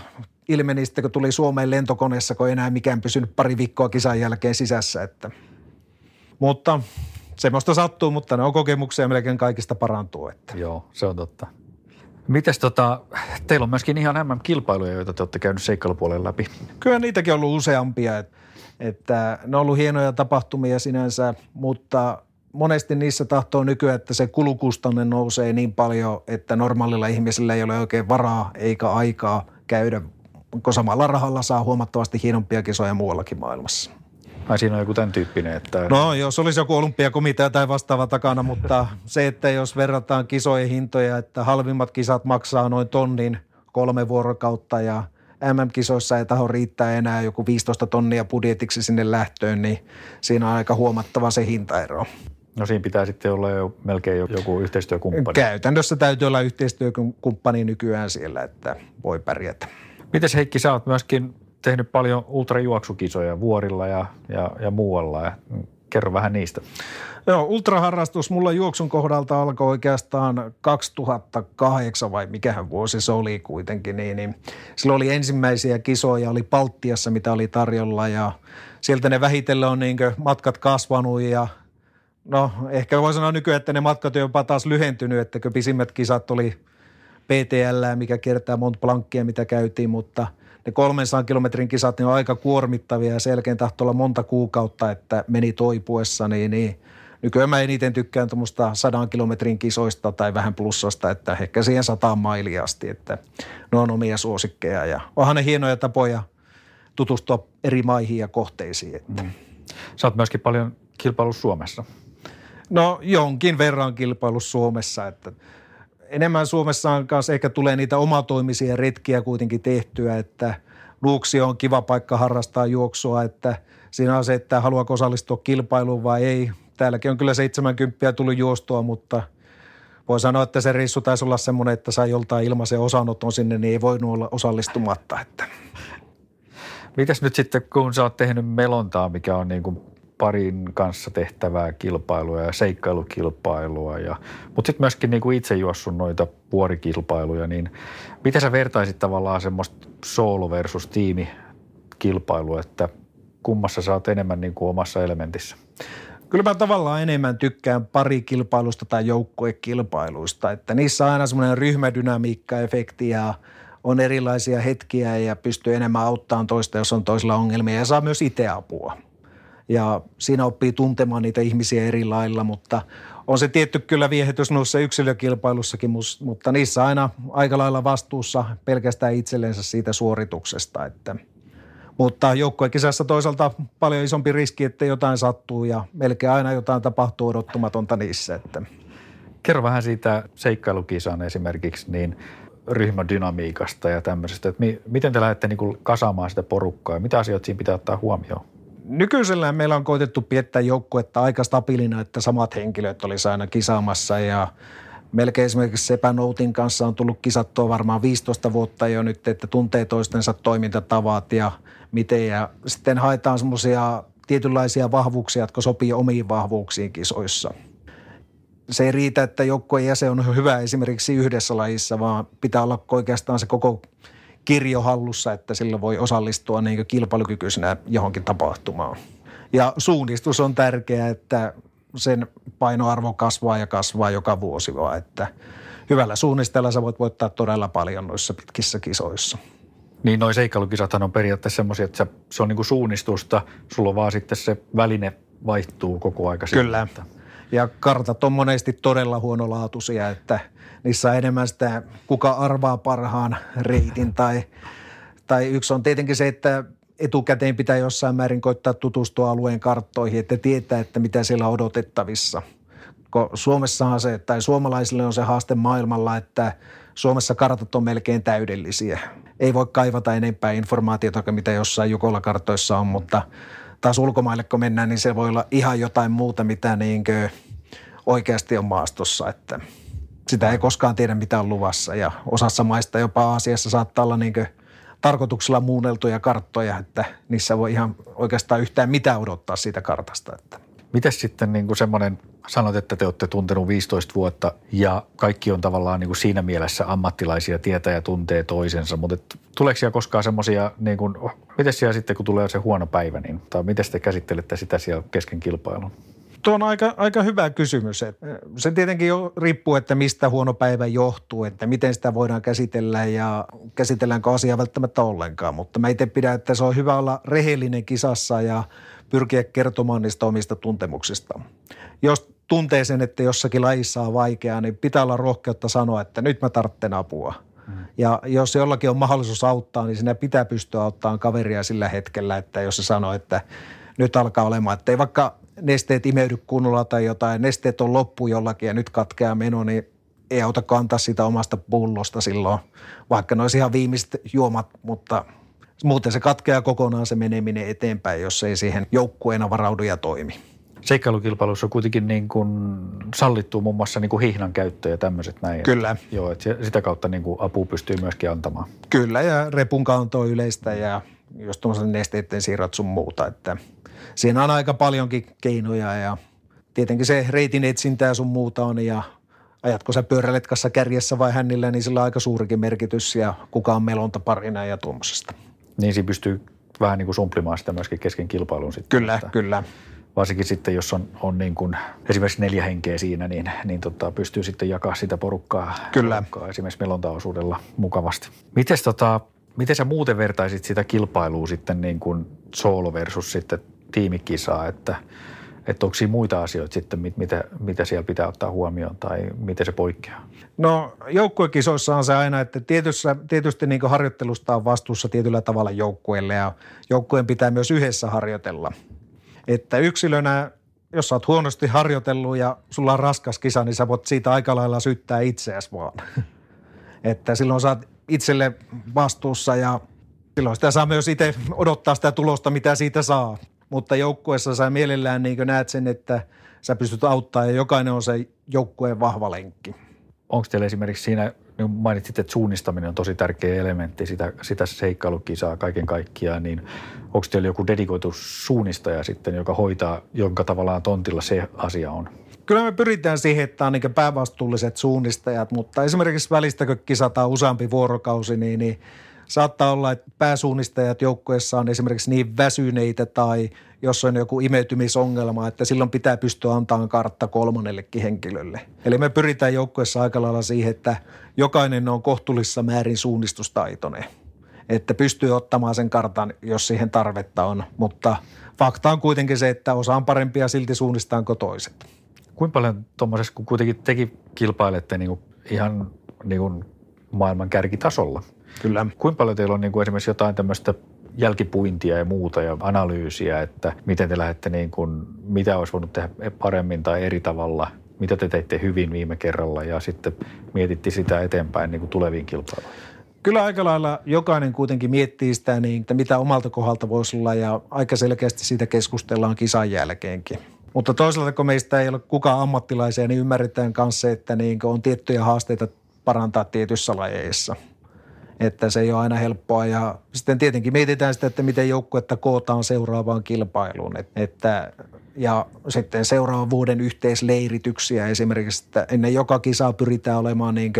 ilmeni sitten, kun tuli Suomeen lentokoneessa, kun ei enää mikään pysynyt pari viikkoa kisan jälkeen sisässä. Että. Mutta semmoista sattuu, mutta ne on kokemuksia melkein kaikista parantuu. Että. Joo, se on totta. Mites tota, teillä on myöskin ihan MM-kilpailuja, joita te olette käynyt seikkailupuolen läpi. Kyllä niitäkin on ollut useampia, että, että ne on ollut hienoja tapahtumia sinänsä, mutta monesti niissä tahtoo nykyään, että se kulukustanne nousee niin paljon, että normaalilla ihmisellä ei ole oikein varaa eikä aikaa käydä, kun samalla rahalla saa huomattavasti hienompia kisoja muuallakin maailmassa. Ai siinä on joku tämän tyyppinen, että... No jos olisi joku olympiakomitea tai vastaava takana, mutta se, että jos verrataan kisojen hintoja, että halvimmat kisat maksaa noin tonnin kolme vuorokautta ja MM-kisoissa ei taho riittää enää joku 15 tonnia budjetiksi sinne lähtöön, niin siinä on aika huomattava se hintaero. No siinä pitää sitten olla jo melkein joku yhteistyökumppani. Käytännössä täytyy olla yhteistyökumppani nykyään siellä, että voi pärjätä. Mites Heikki, sä oot myöskin tehnyt paljon ultrajuoksukisoja vuorilla ja, ja, ja muualla. Ja kerro vähän niistä. Joo, ultraharrastus mulla juoksun kohdalta alkoi oikeastaan 2008 vai mikähän vuosi se oli kuitenkin. Niin, niin silloin oli ensimmäisiä kisoja, oli Palttiassa mitä oli tarjolla ja sieltä ne vähitellen on niin matkat kasvanut ja no ehkä voi sanoa nykyään, että ne matkat on jopa taas lyhentynyt, että pisimmät kisat oli PTL, mikä kiertää Mont Blancia, mitä käytiin, mutta – ne 300 kilometrin kisat ne on aika kuormittavia ja selkeän tahtoo olla monta kuukautta, että meni toipuessa, niin, niin nykyään mä eniten tykkään tuommoista sadan kilometrin kisoista tai vähän plussasta, että ehkä siihen sataan mailia asti, että ne on omia suosikkeja ja onhan ne hienoja tapoja tutustua eri maihin ja kohteisiin. Että. Mm. Sä oot myöskin paljon kilpailu Suomessa. No jonkin verran kilpailu Suomessa, että enemmän Suomessa on kanssa ehkä tulee niitä omatoimisia retkiä kuitenkin tehtyä, että Luuksio on kiva paikka harrastaa juoksua, että siinä on se, että haluaako osallistua kilpailuun vai ei. Täälläkin on kyllä 70 tullut juostua, mutta voi sanoa, että se reissu taisi olla semmoinen, että sai joltain ilmaisen osanoton sinne, niin ei voinut olla osallistumatta. Että. Mitäs nyt sitten, kun sä oot tehnyt melontaa, mikä on niin kuin parin kanssa tehtävää kilpailua ja seikkailukilpailua, ja, mutta sitten myöskin niin kuin itse juossut noita vuorikilpailuja, niin miten sä vertaisit tavallaan semmoista solo versus tiimi kilpailua, että kummassa sä oot enemmän niin kuin omassa elementissä? Kyllä mä tavallaan enemmän tykkään parikilpailusta tai joukkuekilpailuista, että niissä on aina semmoinen ryhmädynamiikka-efekti ja on erilaisia hetkiä ja pystyy enemmän auttamaan toista, jos on toisella ongelmia ja saa myös itse apua. Ja siinä oppii tuntemaan niitä ihmisiä eri lailla, mutta on se tietty kyllä viehätys noissa yksilökilpailussakin, mutta niissä aina aika lailla vastuussa pelkästään itsellensä siitä suorituksesta, että – mutta joukkuekisassa toisaalta paljon isompi riski, että jotain sattuu ja melkein aina jotain tapahtuu odottamatonta niissä. Että. Kerro vähän siitä seikkailukisan esimerkiksi niin ryhmädynamiikasta ja tämmöisestä. Että mi- miten te lähdette niin kasaamaan sitä porukkaa ja mitä asioita siinä pitää ottaa huomioon? Nykyisellään meillä on koitettu piettää joukkuetta aika stabiilina, että samat henkilöt olisi aina kisaamassa ja melkein esimerkiksi Sepä Noutin kanssa on tullut kisattua varmaan 15 vuotta jo nyt, että tuntee toistensa toimintatavat ja miten. Ja sitten haetaan semmoisia tietynlaisia vahvuuksia, jotka sopii omiin vahvuuksiin kisoissa. Se ei riitä, että joukkueen jäsen on hyvä esimerkiksi yhdessä lajissa, vaan pitää olla oikeastaan se koko kirjo hallussa, että sillä voi osallistua niin kilpailukykyisenä johonkin tapahtumaan. Ja suunnistus on tärkeää, että sen painoarvo kasvaa ja kasvaa joka vuosi vaan, että hyvällä suunnistella sä voit voittaa todella paljon noissa pitkissä kisoissa. Niin noin seikkailukisathan on periaatteessa semmoisia, että se on niin kuin suunnistusta, sulla vaan sitten se väline vaihtuu koko aika. Kyllä. Siitä, Ja kartat on monesti todella huonolaatuisia, että niissä on enemmän sitä, kuka arvaa parhaan reitin tai, tai yksi on tietenkin se, että etukäteen pitää jossain määrin koittaa tutustua alueen karttoihin, että tietää, että mitä siellä on odotettavissa. Suomessahan se, tai suomalaisille on se haaste maailmalla, että Suomessa kartat on melkein täydellisiä. Ei voi kaivata enempää informaatiota mitä jossain Jukolla kartoissa on, mutta taas ulkomaille kun mennään, niin se voi olla ihan jotain muuta, mitä niinkö oikeasti on maastossa, että sitä ei koskaan tiedä, mitä on luvassa. Ja osassa maista jopa Aasiassa saattaa olla niinkö – tarkoituksella muunneltuja karttoja, että niissä voi ihan oikeastaan yhtään mitään odottaa siitä kartasta. Että. Miten sitten niin kuin semmoinen, sanot, että te olette tuntenut 15 vuotta ja kaikki on tavallaan niin kuin siinä mielessä ammattilaisia, tietää ja tuntee toisensa, mutta et, tuleeko siellä koskaan semmoisia, niin kuin, miten siellä sitten kun tulee se huono päivä, niin, tai miten te käsittelette sitä siellä kesken kilpailun? Tuo on aika, aika hyvä kysymys. Se tietenkin jo riippuu, että mistä huono päivä johtuu, että miten sitä voidaan käsitellä ja käsitelläänkö asiaa välttämättä ollenkaan. Mutta mä itse pidän, että se on hyvä olla rehellinen kisassa ja pyrkiä kertomaan niistä omista tuntemuksista. Jos tuntee sen, että jossakin lajissa on vaikeaa, niin pitää olla rohkeutta sanoa, että nyt mä tarvitsen apua. Mm. Ja jos jollakin on mahdollisuus auttaa, niin sinä pitää pystyä auttamaan kaveria sillä hetkellä, että jos se sanoo, että nyt alkaa olemaan, että ei vaikka nesteet imeydy kunnolla tai jotain, nesteet on loppu jollakin ja nyt katkeaa meno, niin ei auta kantaa sitä omasta pullosta silloin, vaikka ne olisi ihan viimeiset juomat, mutta muuten se katkeaa kokonaan se meneminen eteenpäin, jos ei siihen joukkueena varaudu ja toimi. Seikkailukilpailussa on kuitenkin niin kuin sallittu muun muassa niin kuin hihnan käyttö ja tämmöiset näin. Kyllä. Joo, että sitä kautta niin kuin apu pystyy myöskin antamaan. Kyllä ja repun kanto on yleistä ja jos tuollaisen nesteiden siirrot sun muuta, että – siinä on aika paljonkin keinoja ja tietenkin se reitin etsintä ja sun muuta on ja ajatko sä pyöräletkassa kärjessä vai hännillä, niin sillä on aika suurikin merkitys ja kuka on melonta parina ja tuommoisesta. Niin siinä pystyy vähän niin kuin sumplimaan sitä myöskin kesken kilpailun sitten. Kyllä, että kyllä. Varsinkin sitten, jos on, on niin kuin esimerkiksi neljä henkeä siinä, niin, niin tota, pystyy sitten jakaa sitä porukkaa, kyllä. porukkaa esimerkiksi melontaosuudella mukavasti. Mites tota, miten sä muuten vertaisit sitä kilpailua sitten niin kuin solo versus sitten tiimikisaa, että, että onko siinä muita asioita sitten, mitä, mitä siellä pitää ottaa huomioon tai miten se poikkeaa? No joukkuekisoissa on se aina, että tietyssä, tietysti niin harjoittelusta on vastuussa tietyllä tavalla joukkueelle ja joukkueen pitää myös yhdessä harjoitella. Että yksilönä, jos sä oot huonosti harjoitellut ja sulla on raskas kisa, niin sä voit siitä aika lailla syyttää itseäsi vaan. että silloin sä oot itselle vastuussa ja silloin sitä saa myös itse odottaa sitä tulosta, mitä siitä saa mutta joukkueessa sä mielellään niin näet sen, että sä pystyt auttamaan ja jokainen on se joukkueen vahva lenkki. onko teillä esimerkiksi siinä, niin mainitsit, että suunnistaminen on tosi tärkeä elementti sitä, sitä seikkailukisaa kaiken kaikkiaan, niin onko teillä joku dedikoitu suunnistaja sitten, joka hoitaa, jonka tavallaan tontilla se asia on? Kyllä me pyritään siihen, että on niin päävastuulliset suunnistajat, mutta esimerkiksi välistä, kun kisataan useampi vuorokausi, niin, niin saattaa olla, että pääsuunnistajat joukkueessa on esimerkiksi niin väsyneitä tai jos on joku imeytymisongelma, että silloin pitää pystyä antamaan kartta kolmannellekin henkilölle. Eli me pyritään joukkueessa aika lailla siihen, että jokainen on kohtuullisessa määrin suunnistustaitoinen. Että pystyy ottamaan sen kartan, jos siihen tarvetta on, mutta fakta on kuitenkin se, että osa on parempia silti suunnistaanko toiset. Kuinka paljon tuommoisessa, kun kuitenkin tekin kilpailette niin kuin ihan niin kuin maailman kärkitasolla. Kyllä. Kuinka paljon teillä on niin kuin esimerkiksi jotain tämmöistä jälkipuintia ja muuta ja analyysiä, että miten te lähdette niin kuin, mitä olisi voinut tehdä paremmin tai eri tavalla, mitä te teitte hyvin viime kerralla ja sitten mietitti sitä eteenpäin niin kuin tuleviin kilpailuihin? Kyllä aika lailla jokainen kuitenkin miettii sitä, niin, että mitä omalta kohdalta voisi olla ja aika selkeästi siitä keskustellaan kisan jälkeenkin. Mutta toisaalta, kun meistä ei ole kukaan ammattilaisia, niin ymmärretään kanssa, että niin on tiettyjä haasteita parantaa tietyissä lajeissa. Että se ei ole aina helppoa ja sitten tietenkin mietitään sitä, että miten joukkuetta kootaan seuraavaan kilpailuun. Että, ja sitten seuraavan vuoden yhteisleirityksiä esimerkiksi, että ennen joka kisaa pyritään olemaan niin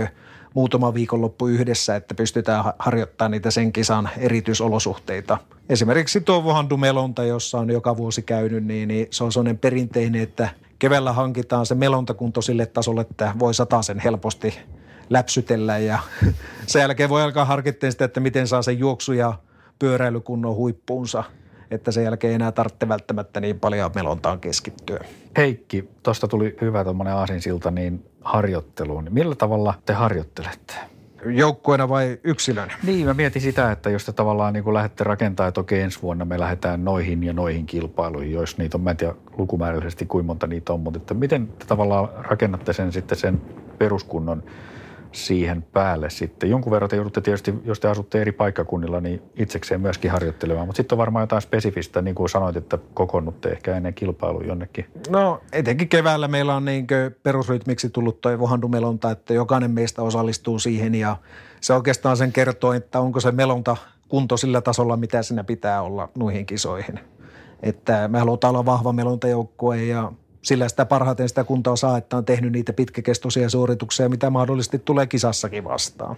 muutama viikonloppu yhdessä, että pystytään harjoittamaan niitä sen kisan erityisolosuhteita. Esimerkiksi tuo Vohandu Melonta, jossa on joka vuosi käynyt, niin, niin se on sellainen perinteinen, että keväällä hankitaan se melontakunto sille tasolle, että voi sen helposti läpsytellä ja sen jälkeen voi alkaa harkitteen sitä, että miten saa sen juoksu- ja pyöräilykunnon huippuunsa, että sen jälkeen ei enää tarvitse välttämättä niin paljon melontaan keskittyä. Heikki, tuosta tuli hyvä tuommoinen aasinsilta niin harjoitteluun. Millä tavalla te harjoittelette? Joukkueena vai yksilönä? Niin, mä mietin sitä, että jos te tavallaan niin kuin lähdette rakentamaan, että okei ensi vuonna me lähdetään noihin ja noihin kilpailuihin, jos niitä on, mä en tiedä lukumäärällisesti kuinka monta niitä on, mutta että miten te tavallaan rakennatte sen sitten sen peruskunnon siihen päälle sitten. Jonkun verran te joudutte tietysti, jos te asutte eri paikkakunnilla, niin itsekseen myöskin harjoittelemaan. Mutta sitten on varmaan jotain spesifistä, niin kuin sanoit, että kokoonnutte ehkä ennen kilpailua jonnekin. No etenkin keväällä meillä on niin perusrytmiksi tullut toi vohandumelonta, että jokainen meistä osallistuu siihen ja se oikeastaan sen kertoo, että onko se melonta kunto sillä tasolla, mitä siinä pitää olla noihin kisoihin. Että me halutaan olla vahva melontajoukkue ja sillä sitä parhaiten sitä kuntoa saa, että on tehnyt niitä pitkäkestoisia suorituksia, mitä mahdollisesti tulee kisassakin vastaan.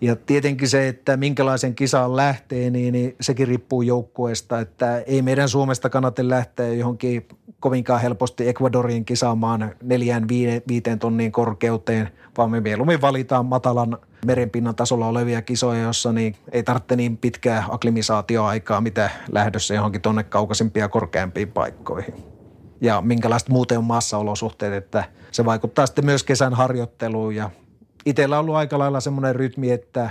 Ja tietenkin se, että minkälaisen kisaan lähtee, niin, niin sekin riippuu joukkueesta, että ei meidän Suomesta kannata lähteä johonkin kovinkaan helposti Ecuadoriin kisaamaan neljään viiteen tonnin korkeuteen, vaan me mieluummin valitaan matalan merenpinnan tasolla olevia kisoja, jossa niin ei tarvitse niin pitkää akklimisaatioaikaa, mitä lähdössä johonkin tuonne kaukaisimpia korkeampiin paikkoihin ja minkälaiset muuten on maassaolosuhteet, että se vaikuttaa sitten myös kesän harjoitteluun ja itsellä on ollut aika lailla semmoinen rytmi, että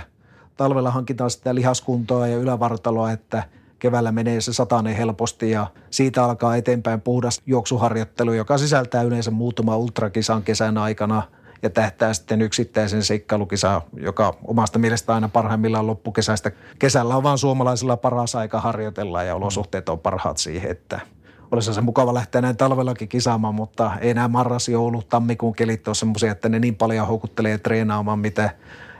talvella hankitaan sitä lihaskuntoa ja ylävartaloa, että keväällä menee se satainen helposti ja siitä alkaa eteenpäin puhdas juoksuharjoittelu, joka sisältää yleensä muutama ultrakisan kesän aikana ja tähtää sitten yksittäisen seikkailukisan, joka omasta mielestä aina parhaimmillaan loppukesästä. Kesällä on vaan suomalaisilla paras aika harjoitella ja olosuhteet on parhaat siihen, että – olisi se mukava lähteä näin talvellakin kisaamaan, mutta ei nämä marras, joulu, tammikuun kelit ole semmoisia, että ne niin paljon houkuttelee treenaamaan, mitä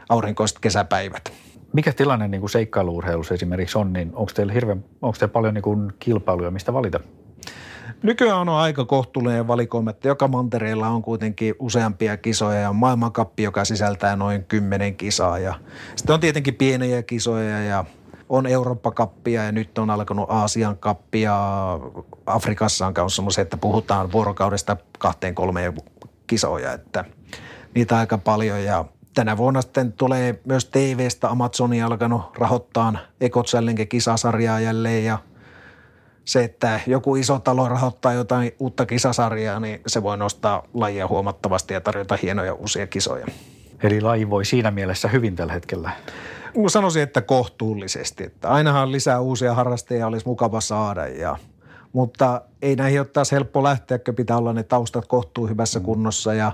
aurinkoiset kesäpäivät. Mikä tilanne niin kuin seikkailuurheilussa esimerkiksi on, niin onko teillä, hirveän, onko teillä paljon niin kuin kilpailuja, mistä valita? Nykyään on aika kohtuullinen valikoima, että joka mantereella on kuitenkin useampia kisoja ja maailmankappi, joka sisältää noin kymmenen kisaa. Ja sitten on tietenkin pieniä kisoja ja on Eurooppa-kappia ja nyt on alkanut Aasian kappia. Afrikassa on myös semmoisia, että puhutaan vuorokaudesta kahteen kolmeen kisoja, että niitä aika paljon ja tänä vuonna sitten tulee myös TVstä Amazoni alkanut rahoittaa Eko kisasarjaa jälleen ja se, että joku iso talo rahoittaa jotain uutta kisasarjaa, niin se voi nostaa lajia huomattavasti ja tarjota hienoja uusia kisoja. Eli laji voi siinä mielessä hyvin tällä hetkellä sanoisin, että kohtuullisesti. Että ainahan lisää uusia harrastajia olisi mukava saada ja mutta ei näihin ole taas helppo lähteä, kun pitää olla ne taustat kohtuu hyvässä mm. kunnossa ja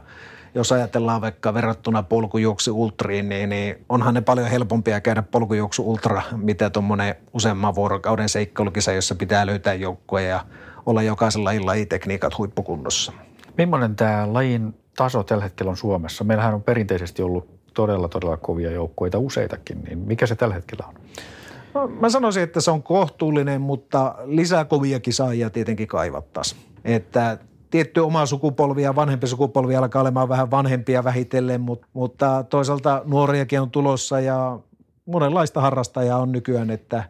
jos ajatellaan vaikka verrattuna polkujuoksu ultriin, niin, niin onhan ne paljon helpompia käydä polkujuoksu ultra, mitä tuommoinen useamman vuorokauden seikkailukisa, jossa pitää löytää joukkoja ja olla jokaisella lajilla tekniikat huippukunnossa. Millainen tämä lajin taso tällä hetkellä on Suomessa? Meillähän on perinteisesti ollut todella, todella kovia joukkueita, useitakin, niin mikä se tällä hetkellä on? No, mä sanoisin, että se on kohtuullinen, mutta lisää kovia kisaajia tietenkin kaivattaisiin. Että tietty oma sukupolvi ja vanhempi sukupolvi alkaa olemaan vähän vanhempia vähitellen, mutta, mutta toisaalta nuoriakin on tulossa ja monenlaista harrastajaa on nykyään, että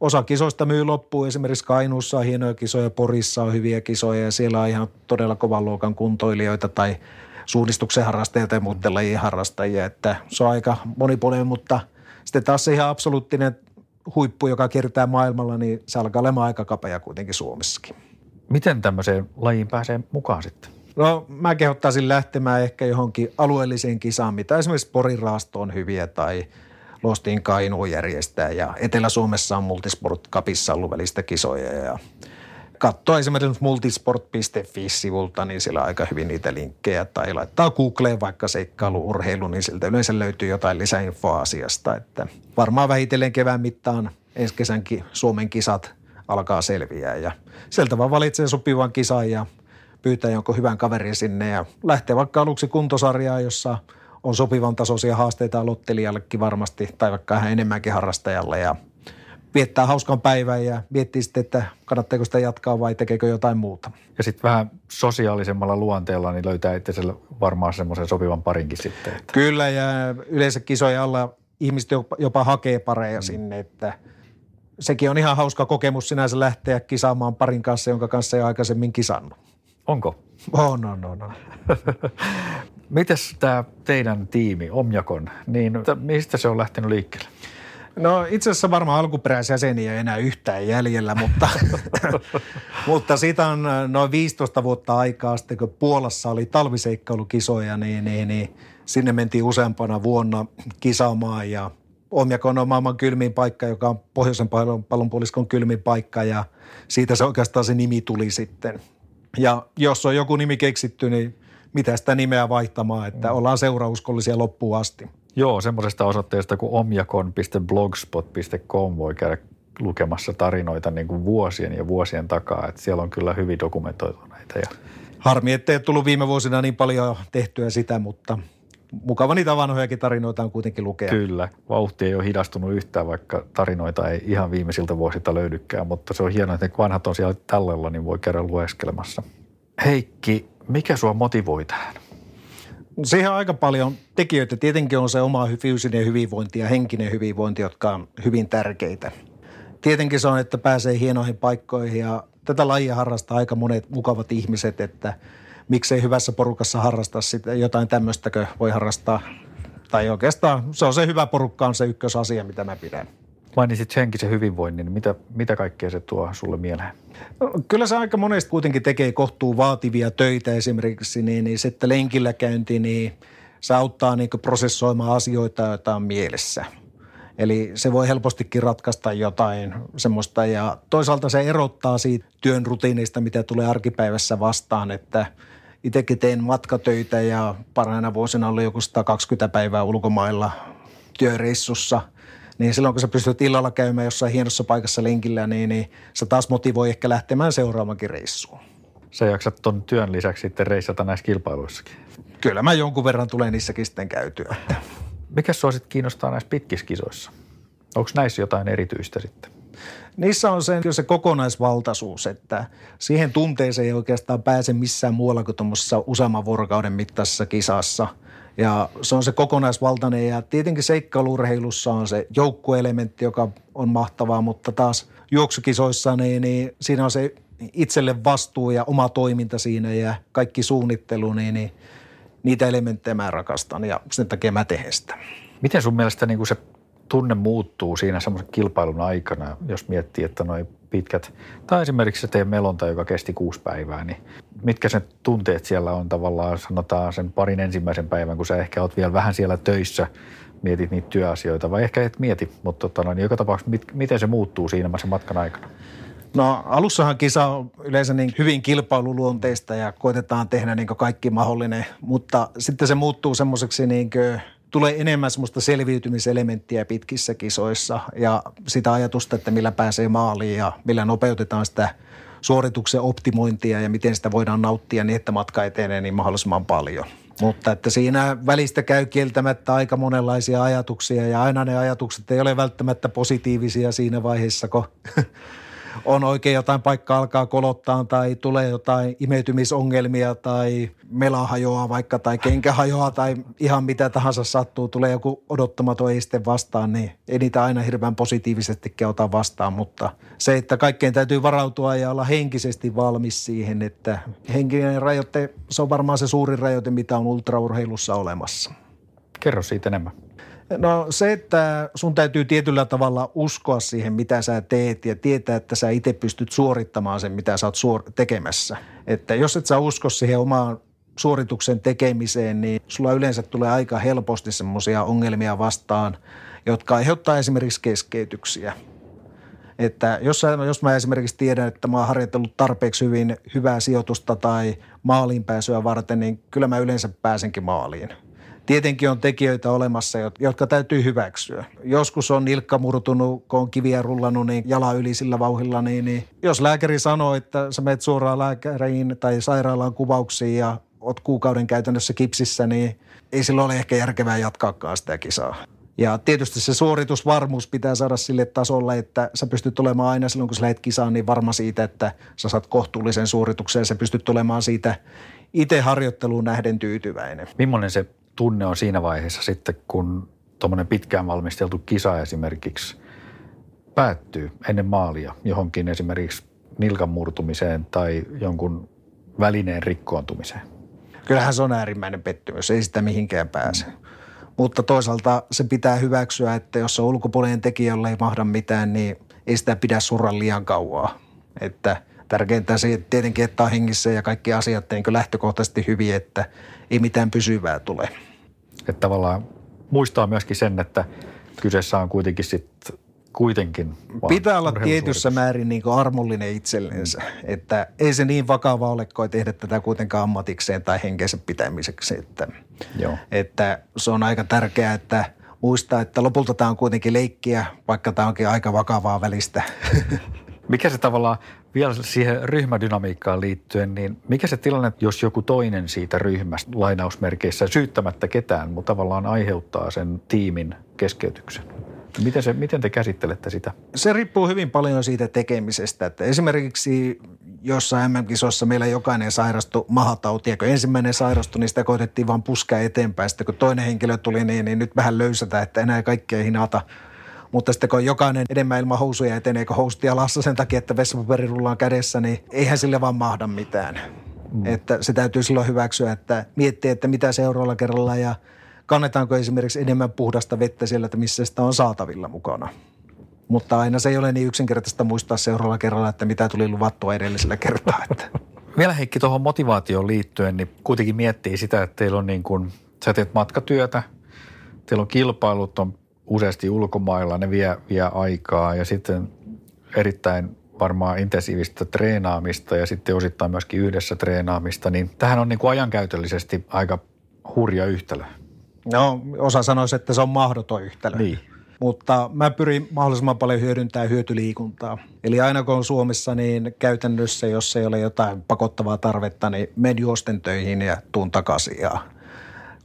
osa kisoista myy loppuun. Esimerkiksi Kainuussa on hienoja kisoja, Porissa on hyviä kisoja ja siellä on ihan todella kovan luokan kuntoilijoita tai suunnistuksen harrastajia tai muuten lajien harrastajia. Että se on aika monipuolinen, mutta sitten taas se ihan absoluuttinen huippu, joka kiertää maailmalla, niin se alkaa olemaan aika kapea kuitenkin Suomessakin. Miten tämmöiseen lajiin pääsee mukaan sitten? No mä kehottaisin lähtemään ehkä johonkin alueelliseen kisaan, mitä esimerkiksi Porin raasto on hyviä tai Lostiin Kainuun järjestää ja Etelä-Suomessa on Multisport Cupissa ollut välistä kisoja ja katsoa esimerkiksi multisport.fi-sivulta, niin siellä on aika hyvin niitä linkkejä tai laittaa Googleen vaikka seikkailu, urheilu, niin siltä yleensä löytyy jotain lisäinfoa asiasta, että varmaan vähitellen kevään mittaan ensi kesänkin Suomen kisat alkaa selviää ja sieltä vaan valitsee sopivan kisan ja pyytää jonkun hyvän kaverin sinne ja lähtee vaikka aluksi kuntosarjaan, jossa on sopivan tasoisia haasteita aloittelijallekin varmasti tai vaikka vähän enemmänkin harrastajalle ja viettää hauskan päivän ja miettii sitten, että kannattaako sitä jatkaa vai tekeekö jotain muuta. Ja sitten vähän sosiaalisemmalla luonteella niin löytää itselle varmaan semmoisen sopivan parinkin sitten. Että. Kyllä ja yleensä kisojen alla ihmiset jopa, jopa hakee pareja mm. sinne, että – sekin on ihan hauska kokemus sinänsä lähteä kisaamaan parin kanssa, jonka kanssa ei aikaisemmin kisannut. Onko? On, on, on. on. Mites tämä teidän tiimi, Omjakon, niin mistä se on lähtenyt liikkeelle? No itse asiassa varmaan alkuperäisiä jäseniä ei enää yhtään jäljellä, mutta, mutta siitä on noin 15 vuotta aikaa sitten, kun Puolassa oli talviseikkaulukisoja, niin, niin, niin sinne mentiin useampana vuonna kisaamaan ja – Omjakon on maailman kylmin paikka, joka on pohjoisen pallonpuoliskon kylmin paikka ja siitä se oikeastaan se nimi tuli sitten. Ja jos on joku nimi keksitty, niin mitä sitä nimeä vaihtamaan, että mm. ollaan seurauskollisia loppuun asti. Joo, semmoisesta osoitteesta kuin omjakon.blogspot.com voi käydä lukemassa tarinoita niin kuin vuosien ja vuosien takaa, että siellä on kyllä hyvin dokumentoituneita. Ja... Harmi, ettei tullut viime vuosina niin paljon tehtyä sitä, mutta mukava niitä vanhojakin tarinoita on kuitenkin lukea. Kyllä, vauhti ei ole hidastunut yhtään, vaikka tarinoita ei ihan viimeisiltä vuosilta löydykään, mutta se on hienoa, että ne vanhat on siellä tallella, niin voi käydä lueskelemassa. Heikki, mikä sua motivoi tähän? Siihen on aika paljon tekijöitä. Tietenkin on se oma fyysinen hyvinvointi ja henkinen hyvinvointi, jotka on hyvin tärkeitä. Tietenkin se on, että pääsee hienoihin paikkoihin ja tätä lajia harrastaa aika monet mukavat ihmiset, että – miksei hyvässä porukassa harrastaa sitä, jotain tämmöistäkö voi harrastaa. Tai oikeastaan se on se hyvä porukka on se ykkösasia, mitä mä pidän. Mainitsit henkisen hyvinvoinnin, mitä, mitä kaikkea se tuo sulle mieleen? No, kyllä se aika monesti kuitenkin tekee kohtuu vaativia töitä esimerkiksi, niin, niin sitten lenkillä käynti, niin se auttaa niin prosessoimaan asioita, joita on mielessä. Eli se voi helpostikin ratkaista jotain semmoista ja toisaalta se erottaa siitä työn rutiinista, mitä tulee arkipäivässä vastaan, että – itsekin teen matkatöitä ja parhaina vuosina oli joku 120 päivää ulkomailla työreissussa. Niin silloin kun sä pystyt illalla käymään jossain hienossa paikassa lenkillä, niin, niin sä taas motivoi ehkä lähtemään seuraavankin reissuun. Sä jaksat ton työn lisäksi sitten reissata näissä kilpailuissakin. Kyllä mä jonkun verran tulen niissäkin sitten käytyä. Mikä sua sitten kiinnostaa näissä pitkiskisoissa? Onko näissä jotain erityistä sitten? Niissä on se, se kokonaisvaltaisuus, että siihen tunteeseen ei oikeastaan pääse missään muualla kuin tuommoisessa useamman vuorokauden mittaisessa kisassa. Ja se on se kokonaisvaltainen ja tietenkin seikkailurheilussa on se joukkueelementti, joka on mahtavaa, mutta taas juoksukisoissa niin, niin siinä on se itselle vastuu ja oma toiminta siinä ja kaikki suunnittelu, niin, niin niitä elementtejä mä rakastan ja sen takia mä teen sitä. Miten sun mielestä niin se tunne muuttuu siinä semmoisen kilpailun aikana, jos miettii, että noin pitkät, tai esimerkiksi se teidän melonta, joka kesti kuusi päivää, niin mitkä sen tunteet siellä on tavallaan, sanotaan sen parin ensimmäisen päivän, kun sä ehkä oot vielä vähän siellä töissä, mietit niitä työasioita, vai ehkä et mieti, mutta tota, niin joka tapauksessa mit, miten se muuttuu siinä sen matkan aikana? No alussahan kisa on yleensä niin hyvin kilpailuluonteista ja koitetaan tehdä niin kaikki mahdollinen, mutta sitten se muuttuu semmoiseksi niin tulee enemmän semmoista selviytymiselementtiä pitkissä kisoissa ja sitä ajatusta, että millä pääsee maaliin ja millä nopeutetaan sitä suorituksen optimointia ja miten sitä voidaan nauttia niin, että matka etenee niin mahdollisimman paljon. Mutta että siinä välistä käy kieltämättä aika monenlaisia ajatuksia ja aina ne ajatukset ei ole välttämättä positiivisia siinä vaiheessa, kun on oikein jotain paikkaa alkaa kolottaa tai tulee jotain imeytymisongelmia tai mela hajoaa vaikka tai kenkä hajoaa tai ihan mitä tahansa sattuu, tulee joku odottamaton este vastaan, niin ei niitä aina hirveän positiivisesti ota vastaan, mutta se, että kaikkeen täytyy varautua ja olla henkisesti valmis siihen, että henkinen rajoite, se on varmaan se suurin rajoite, mitä on ultraurheilussa olemassa. Kerro siitä enemmän. No se, että sun täytyy tietyllä tavalla uskoa siihen, mitä sä teet ja tietää, että sä itse pystyt suorittamaan sen, mitä sä oot suor- tekemässä. Että jos et sä usko siihen omaan suorituksen tekemiseen, niin sulla yleensä tulee aika helposti semmoisia ongelmia vastaan, jotka aiheuttaa esimerkiksi keskeytyksiä. Että jos, jos mä esimerkiksi tiedän, että mä oon harjoitellut tarpeeksi hyvin hyvää sijoitusta tai maaliin pääsyä varten, niin kyllä mä yleensä pääsenkin maaliin – Tietenkin on tekijöitä olemassa, jotka täytyy hyväksyä. Joskus on nilkka murtunut, kun on kiviä rullannut niin jala yli sillä vauhilla, niin, niin jos lääkäri sanoo, että sä menet suoraan lääkäriin tai sairaalaan kuvauksiin ja oot kuukauden käytännössä kipsissä, niin ei silloin ole ehkä järkevää jatkaakaan sitä kisaa. Ja tietysti se suoritusvarmuus pitää saada sille tasolle, että sä pystyt olemaan aina silloin, kun sä lähdet kisaan, niin varma siitä, että sä saat kohtuullisen suorituksen ja sä pystyt olemaan siitä itse harjoitteluun nähden tyytyväinen. Millainen se tunne on siinä vaiheessa sitten, kun tuommoinen pitkään valmisteltu kisa esimerkiksi päättyy ennen maalia johonkin esimerkiksi nilkan murtumiseen tai jonkun välineen rikkoontumiseen? Kyllähän se on äärimmäinen pettymys, ei sitä mihinkään pääse. Mutta toisaalta se pitää hyväksyä, että jos on ulkopuolinen tekijä, jolle ei mahda mitään, niin ei sitä pidä surra liian kauaa. Että tärkeintä se tietenkin, että on hengissä ja kaikki asiat niin lähtökohtaisesti hyvin, että ei mitään pysyvää tule. Että tavallaan muistaa myöskin sen, että kyseessä on kuitenkin sitten kuitenkin Pitää olla tietyssä määrin niin armollinen itsellensä, että ei se niin vakava ole, kun tehdä tätä kuitenkaan ammatikseen tai henkeensä pitämiseksi. Että, Joo. että se on aika tärkeää, että muistaa, että lopulta tämä on kuitenkin leikkiä, vaikka tämä onkin aika vakavaa välistä. Mikä se tavallaan vielä siihen ryhmädynamiikkaan liittyen, niin mikä se tilanne, jos joku toinen siitä ryhmästä lainausmerkeissä syyttämättä ketään, mutta tavallaan aiheuttaa sen tiimin keskeytyksen? Miten, se, miten te käsittelette sitä? Se riippuu hyvin paljon siitä tekemisestä. Että esimerkiksi jossain MM-kisossa meillä jokainen sairastui mahatautia. Kun ensimmäinen sairastui, niin sitä koitettiin vaan puskea eteenpäin. Sitten kun toinen henkilö tuli, niin, niin nyt vähän löysätä, että enää kaikkea hinata – mutta sitten kun jokainen enemmän ilman housuja etenee kuin houstia lassa sen takia, että vessapaperi rullaa kädessä, niin eihän sille vaan mahda mitään. Mm. Että se täytyy silloin hyväksyä, että miettiä, että mitä seuraavalla kerralla ja kannetaanko esimerkiksi enemmän puhdasta vettä siellä, että missä sitä on saatavilla mukana. Mutta aina se ei ole niin yksinkertaista muistaa seuraavalla kerralla, että mitä tuli luvattua edellisellä kertaa. Että. Vielä Heikki tuohon motivaatioon liittyen, niin kuitenkin miettii sitä, että teillä on niin kuin, sä teet matkatyötä, teillä on kilpailut, on useasti ulkomailla, ne vie, vie aikaa ja sitten erittäin varmaan intensiivistä treenaamista ja sitten osittain myöskin yhdessä treenaamista, niin tähän on niin kuin ajankäytöllisesti aika hurja yhtälö. No, osa sanoisi, että se on mahdoton yhtälö. Niin. Mutta mä pyrin mahdollisimman paljon hyödyntämään hyötyliikuntaa. Eli aina kun on Suomessa, niin käytännössä, jos ei ole jotain pakottavaa tarvetta, niin menen juosten töihin ja tuun takaisin. Ja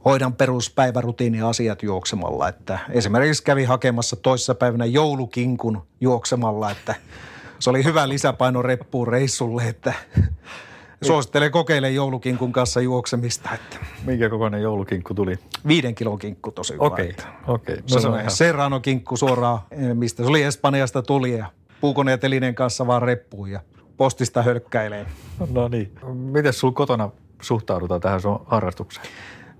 hoidan peruspäivärutiini-asiat juoksemalla. Että esimerkiksi kävin hakemassa toissa päivänä joulukinkun juoksemalla, että se oli hyvä lisäpaino reppuun reissulle, että suosittelen kokeile joulukinkun kanssa juoksemista. Että. Minkä kokoinen joulukinkku tuli? Viiden kilon kinkku tosi Okei, okay, okei. Okay. No se, on ihan... Serrano-kinkku suoraan, eh, mistä se oli Espanjasta tuli ja puukone ja telinen kanssa vaan reppuun ja postista hölkkäilee. No niin. Miten sulla kotona suhtaudutaan tähän sun harrastukseen?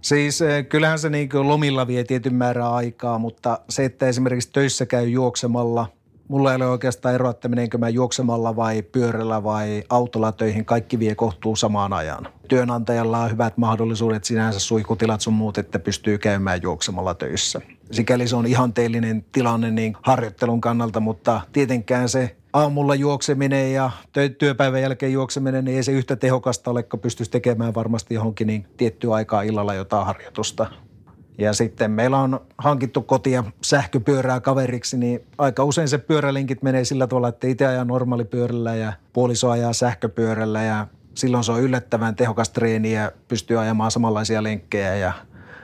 Siis eh, kyllähän se niin lomilla vie tietyn määrän aikaa, mutta se, että esimerkiksi töissä käy juoksemalla, mulla ei ole oikeastaan eroa, että menenkö mä juoksemalla vai pyörällä vai autolla töihin, kaikki vie kohtuu samaan ajan. Työnantajalla on hyvät mahdollisuudet sinänsä suihkutilat sun muut, että pystyy käymään juoksemalla töissä. Sikäli se on ihanteellinen tilanne niin harjoittelun kannalta, mutta tietenkään se aamulla juokseminen ja työpäivän jälkeen juokseminen, niin ei se yhtä tehokasta ole, kun pystyisi tekemään varmasti johonkin niin tiettyä aikaa illalla jotain harjoitusta. Ja sitten meillä on hankittu kotia sähköpyörää kaveriksi, niin aika usein se pyörälinkit menee sillä tavalla, että itse ajaa normaalipyörällä ja puoliso ajaa sähköpyörällä ja silloin se on yllättävän tehokas treeni ja pystyy ajamaan samanlaisia lenkkejä ja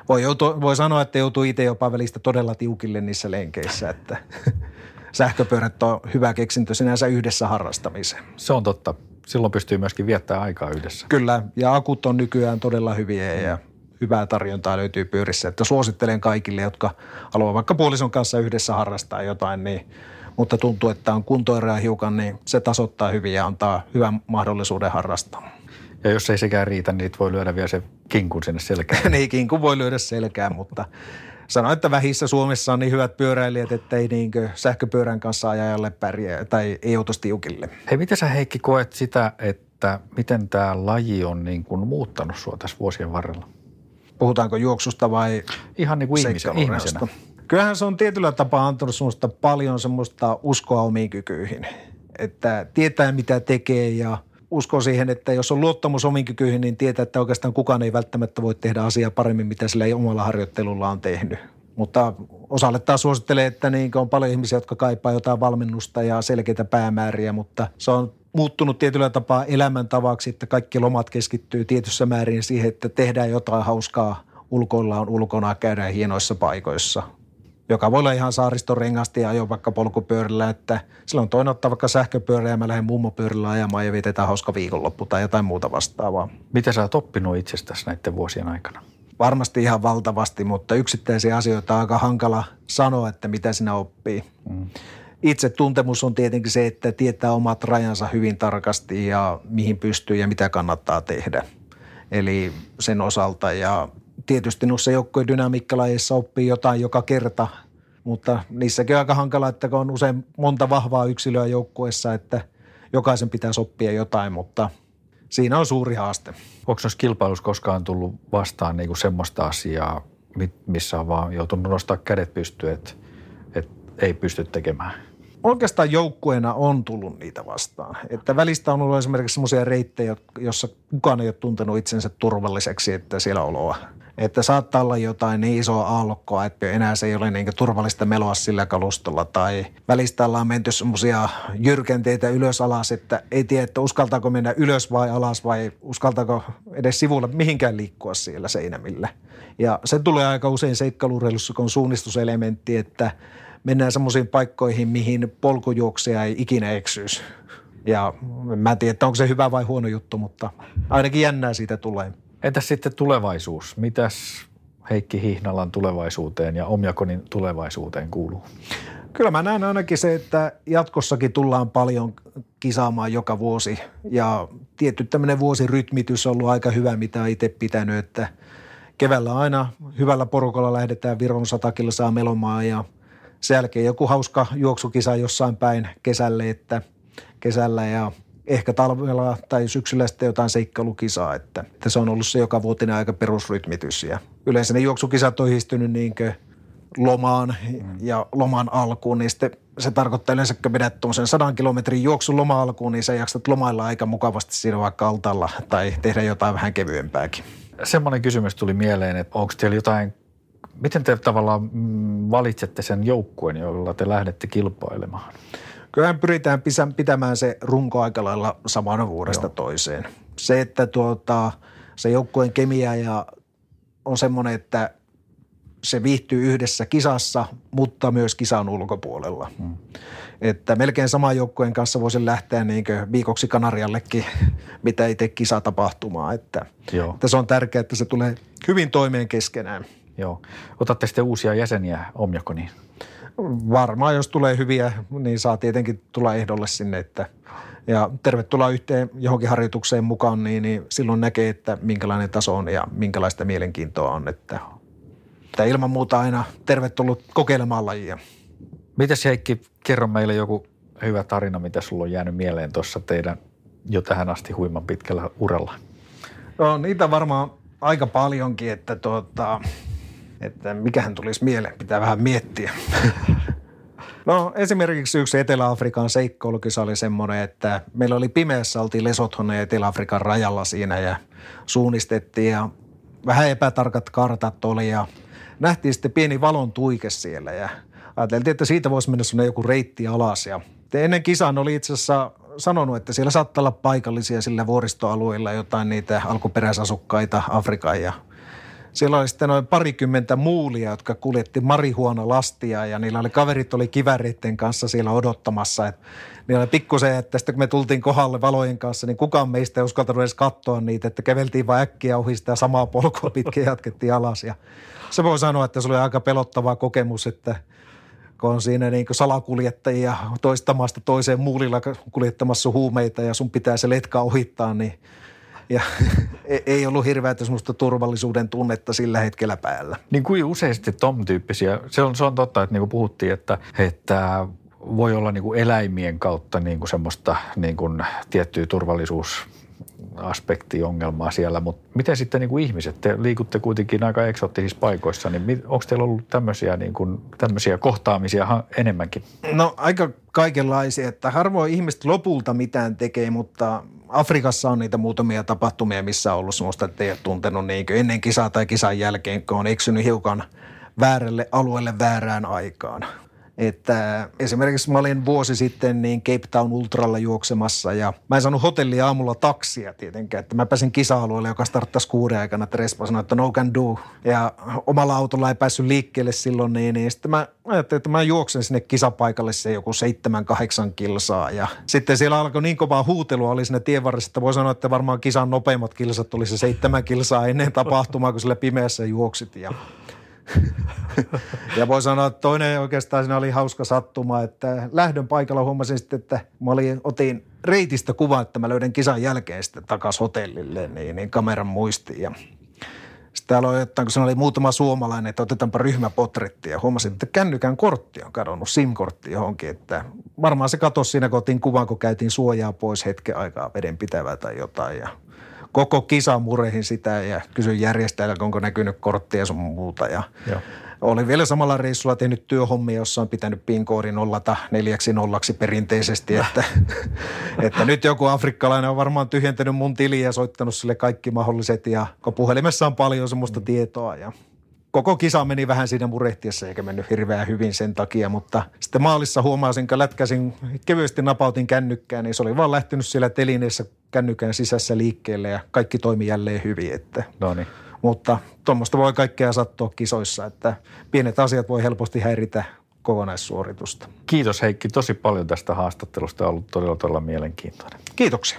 voi, joutua, voi sanoa, että joutuu itse jopa välistä todella tiukille niissä lenkeissä, että sähköpyörät on hyvä keksintö sinänsä yhdessä harrastamiseen. Se on totta. Silloin pystyy myöskin viettämään aikaa yhdessä. Kyllä, ja akut on nykyään todella hyviä ja hyvää tarjontaa löytyy pyörissä. Että suosittelen kaikille, jotka haluaa vaikka puolison kanssa yhdessä harrastaa jotain, niin, mutta tuntuu, että on kuntoeroja hiukan, niin se tasoittaa hyvin ja antaa hyvän mahdollisuuden harrastaa. Ja jos ei sekään riitä, niin voi lyödä vielä se kinkun sinne selkään. niin, kinkun voi lyödä selkään, mutta sanoin, että vähissä Suomessa on niin hyvät pyöräilijät, että ei niinkö sähköpyörän kanssa ajajalle pärjää tai ei joutuisi tiukille. Hei, miten sä Heikki koet sitä, että miten tämä laji on niin kuin muuttanut sua tässä vuosien varrella? Puhutaanko juoksusta vai Ihan niin kuin ihmisen, ihmisenä. Kyllähän se on tietyllä tapaa antanut semmoista paljon semmoista uskoa omiin kykyihin. Että tietää mitä tekee ja uskoo siihen, että jos on luottamus omiin kykyihin, niin tietää, että oikeastaan kukaan ei välttämättä voi tehdä asiaa paremmin, mitä sillä ei omalla harjoittelulla on tehnyt. Mutta osalle taas suosittelee, että niin on paljon ihmisiä, jotka kaipaa jotain valmennusta ja selkeitä päämääriä, mutta se on muuttunut tietyllä tapaa elämäntavaksi, että kaikki lomat keskittyy tietyssä määrin siihen, että tehdään jotain hauskaa ulkoillaan ulkona, käydään hienoissa paikoissa. Joka voi olla ihan rengasti ja ajo vaikka polkupyörällä, että silloin toinen ottaa vaikka sähköpyörä ja mä lähden mummopyörällä ajamaan ja vietetään hauska viikonloppu tai jotain muuta vastaavaa. Mitä sä oot oppinut itsestäsi näiden vuosien aikana? Varmasti ihan valtavasti, mutta yksittäisiä asioita on aika hankala sanoa, että mitä sinä oppii. Mm itse tuntemus on tietenkin se, että tietää omat rajansa hyvin tarkasti ja mihin pystyy ja mitä kannattaa tehdä. Eli sen osalta ja tietysti noissa joukkojen dynamiikkalajeissa oppii jotain joka kerta, mutta niissäkin on aika hankala, että on usein monta vahvaa yksilöä joukkueessa, että jokaisen pitäisi oppia jotain, mutta siinä on suuri haaste. Onko noissa kilpailussa koskaan tullut vastaan niin kuin semmoista asiaa, missä on vaan joutunut nostaa kädet pystyyn, että, että ei pysty tekemään? Oikeastaan joukkueena on tullut niitä vastaan. Että välistä on ollut esimerkiksi semmoisia reittejä, jossa kukaan ei ole tuntenut itsensä turvalliseksi, että siellä oloa. Että saattaa olla jotain niin isoa aallokkoa, että enää se ei ole niin turvallista meloa sillä kalustolla. Tai välistä ollaan menty semmoisia jyrkenteitä ylös alas, että ei tiedä, että uskaltaako mennä ylös vai alas vai uskaltaako edes sivulla mihinkään liikkua siellä seinämillä. Ja se tulee aika usein seikkailureilussa, kun on suunnistuselementti, että – mennään semmoisiin paikkoihin, mihin polkujuoksia ei ikinä eksyisi. Ja mä en tiedä, että onko se hyvä vai huono juttu, mutta ainakin jännää siitä tulee. Entäs sitten tulevaisuus? Mitäs Heikki Hihnalan tulevaisuuteen ja Omjakonin tulevaisuuteen kuuluu? Kyllä mä näen ainakin se, että jatkossakin tullaan paljon kisaamaan joka vuosi. Ja tietty tämmöinen vuosirytmitys on ollut aika hyvä, mitä on itse pitänyt, että keväällä aina hyvällä porukalla lähdetään Viron satakilla melomaan ja – sen jälkeen joku hauska juoksukisa jossain päin kesälle, että kesällä ja ehkä talvella tai syksyllä sitten jotain seikkailukisaa, että, että se on ollut se joka vuotinen aika perusrytmitys ja yleensä ne juoksukisat on histynyt niinkö lomaan ja loman alkuun, niin sitten se tarkoittaa yleensä, kun vedät tuommoisen sadan kilometrin juoksun loma alkuun, niin sä jaksat lomailla aika mukavasti siinä vaikka altalla tai tehdä jotain vähän kevyempääkin. Semmoinen kysymys tuli mieleen, että onko teillä jotain Miten te tavallaan mm, valitsette sen joukkueen, jolla te lähdette kilpailemaan? Kyllähän pyritään pitämään se runko aika lailla samana vuodesta Joo. toiseen. Se, että tuota, se joukkueen kemia ja on semmoinen, että se viihtyy yhdessä kisassa, mutta myös kisan ulkopuolella. Hmm. Että melkein saman joukkueen kanssa voisin lähteä niin viikoksi Kanariallekin, mitä itse kisatapahtumaa. Että, Joo. että se on tärkeää, että se tulee hyvin toimeen keskenään. Joo. Otatte sitten uusia jäseniä Omjakoniin? Varmaan, jos tulee hyviä, niin saa tietenkin tulla ehdolle sinne, että ja tervetuloa yhteen johonkin harjoitukseen mukaan, niin, niin silloin näkee, että minkälainen taso on ja minkälaista mielenkiintoa on, että, että ilman muuta aina tervetullut kokeilemaan lajia. Mitäs Heikki, kerro meille joku hyvä tarina, mitä sulla on jäänyt mieleen tuossa teidän jo tähän asti huiman pitkällä uralla? No niitä varmaan aika paljonkin, että tuota, että mikähän tulisi mieleen, pitää vähän miettiä. No esimerkiksi yksi Etelä-Afrikan seikkoilukisa oli semmoinen, että meillä oli pimeässä, oltiin Lesothon ja Etelä-Afrikan rajalla siinä ja suunnistettiin ja vähän epätarkat kartat oli ja nähtiin sitten pieni valon tuike siellä ja ajateltiin, että siitä voisi mennä sinne joku reitti alas ja ennen kisan oli itse asiassa sanonut, että siellä saattaa olla paikallisia sillä vuoristoalueilla jotain niitä alkuperäisasukkaita Afrikan ja siellä oli sitten noin parikymmentä muulia, jotka kuljetti marihuona lastia ja niillä oli kaverit oli kiväreiden kanssa siellä odottamassa. Et niillä oli pikkusen, että sitten kun me tultiin kohdalle valojen kanssa, niin kukaan meistä ei uskaltanut edes katsoa niitä, että käveltiin vain äkkiä ohi sitä samaa polkua pitkin jatkettiin alas. Ja se voi sanoa, että se oli aika pelottava kokemus, että kun on siinä niin salakuljettajia toista maasta toiseen muulilla kuljettamassa huumeita ja sun pitää se letka ohittaa, niin ja e-, ei ollut hirveätä semmoista turvallisuuden tunnetta sillä hetkellä päällä. Niin kuin useasti tom tyyppisiä, se on, se on totta, että niin kuin puhuttiin, että, että voi olla niin kuin eläimien kautta niin kuin semmoista niin kuin tiettyä turvallisuus aspektiongelmaa siellä, mutta miten sitten niin kuin ihmiset, te liikutte kuitenkin aika eksoottisissa paikoissa, niin onko teillä ollut tämmöisiä, niin kuin, tämmöisiä kohtaamisia enemmänkin? No aika kaikenlaisia, että harvoin ihmiset lopulta mitään tekee, mutta Afrikassa on niitä muutamia tapahtumia, missä on ollut semmoista, että ei ole tuntenut niin ennen kisaa tai kisan jälkeen, kun on eksynyt hiukan väärälle alueelle väärään aikaan. Että esimerkiksi mä olin vuosi sitten niin Cape Town Ultralla juoksemassa ja mä en saanut hotellia aamulla taksia tietenkään. Että mä pääsin kisa-alueelle, joka starttasi kuuden aikana, että Respa sanoi, että no can do. Ja omalla autolla ei päässyt liikkeelle silloin, niin, niin sitten mä ajattelin, että mä juoksen sinne kisapaikalle se joku seitsemän, kahdeksan kilsaa. Ja sitten siellä alkoi niin kovaa huutelua oli sinne tienvarressa, että voi sanoa, että varmaan kisan nopeimmat kilsat oli se seitsemän kilsaa ennen tapahtumaa, kun sillä pimeässä juoksit. Ja ja voi sanoa, että toinen oikeastaan siinä oli hauska sattuma, että lähdön paikalla huomasin sitten, että mä olin, otin reitistä kuvan, että mä löydän kisan jälkeen sitten takaisin hotellille, niin, niin kameran muistiin. Ja sitten aloitetaan, kun siinä oli muutama suomalainen, että otetaanpa ryhmäpotretti ja huomasin, että kännykän kortti on kadonnut, SIM-kortti johonkin, että varmaan se katosi siinä, kun otin kuvan, kun käytiin suojaa pois hetken aikaa vedenpitävää tai jotain ja koko kisa murehin sitä ja kysyin järjestäjältä, onko näkynyt korttia sun muuta. Ja Joo. Olin vielä samalla reissulla tehnyt työhommia, jossa on pitänyt PIN-koodin nollata neljäksi nollaksi perinteisesti, että, että nyt joku afrikkalainen on varmaan tyhjentänyt mun tiliä ja soittanut sille kaikki mahdolliset ja kun puhelimessa on paljon semmoista mm. tietoa ja koko kisa meni vähän siinä murehtiessa eikä mennyt hirveän hyvin sen takia, mutta sitten maalissa huomasin, kun lätkäsin, kevyesti napautin kännykkään, niin se oli vaan lähtenyt siellä telineessä kännykän sisässä liikkeelle ja kaikki toimi jälleen hyvin. Että. No niin. Mutta tuommoista voi kaikkea sattua kisoissa, että pienet asiat voi helposti häiritä kokonaissuoritusta. Kiitos Heikki tosi paljon tästä haastattelusta. On ollut todella, todella mielenkiintoinen. Kiitoksia.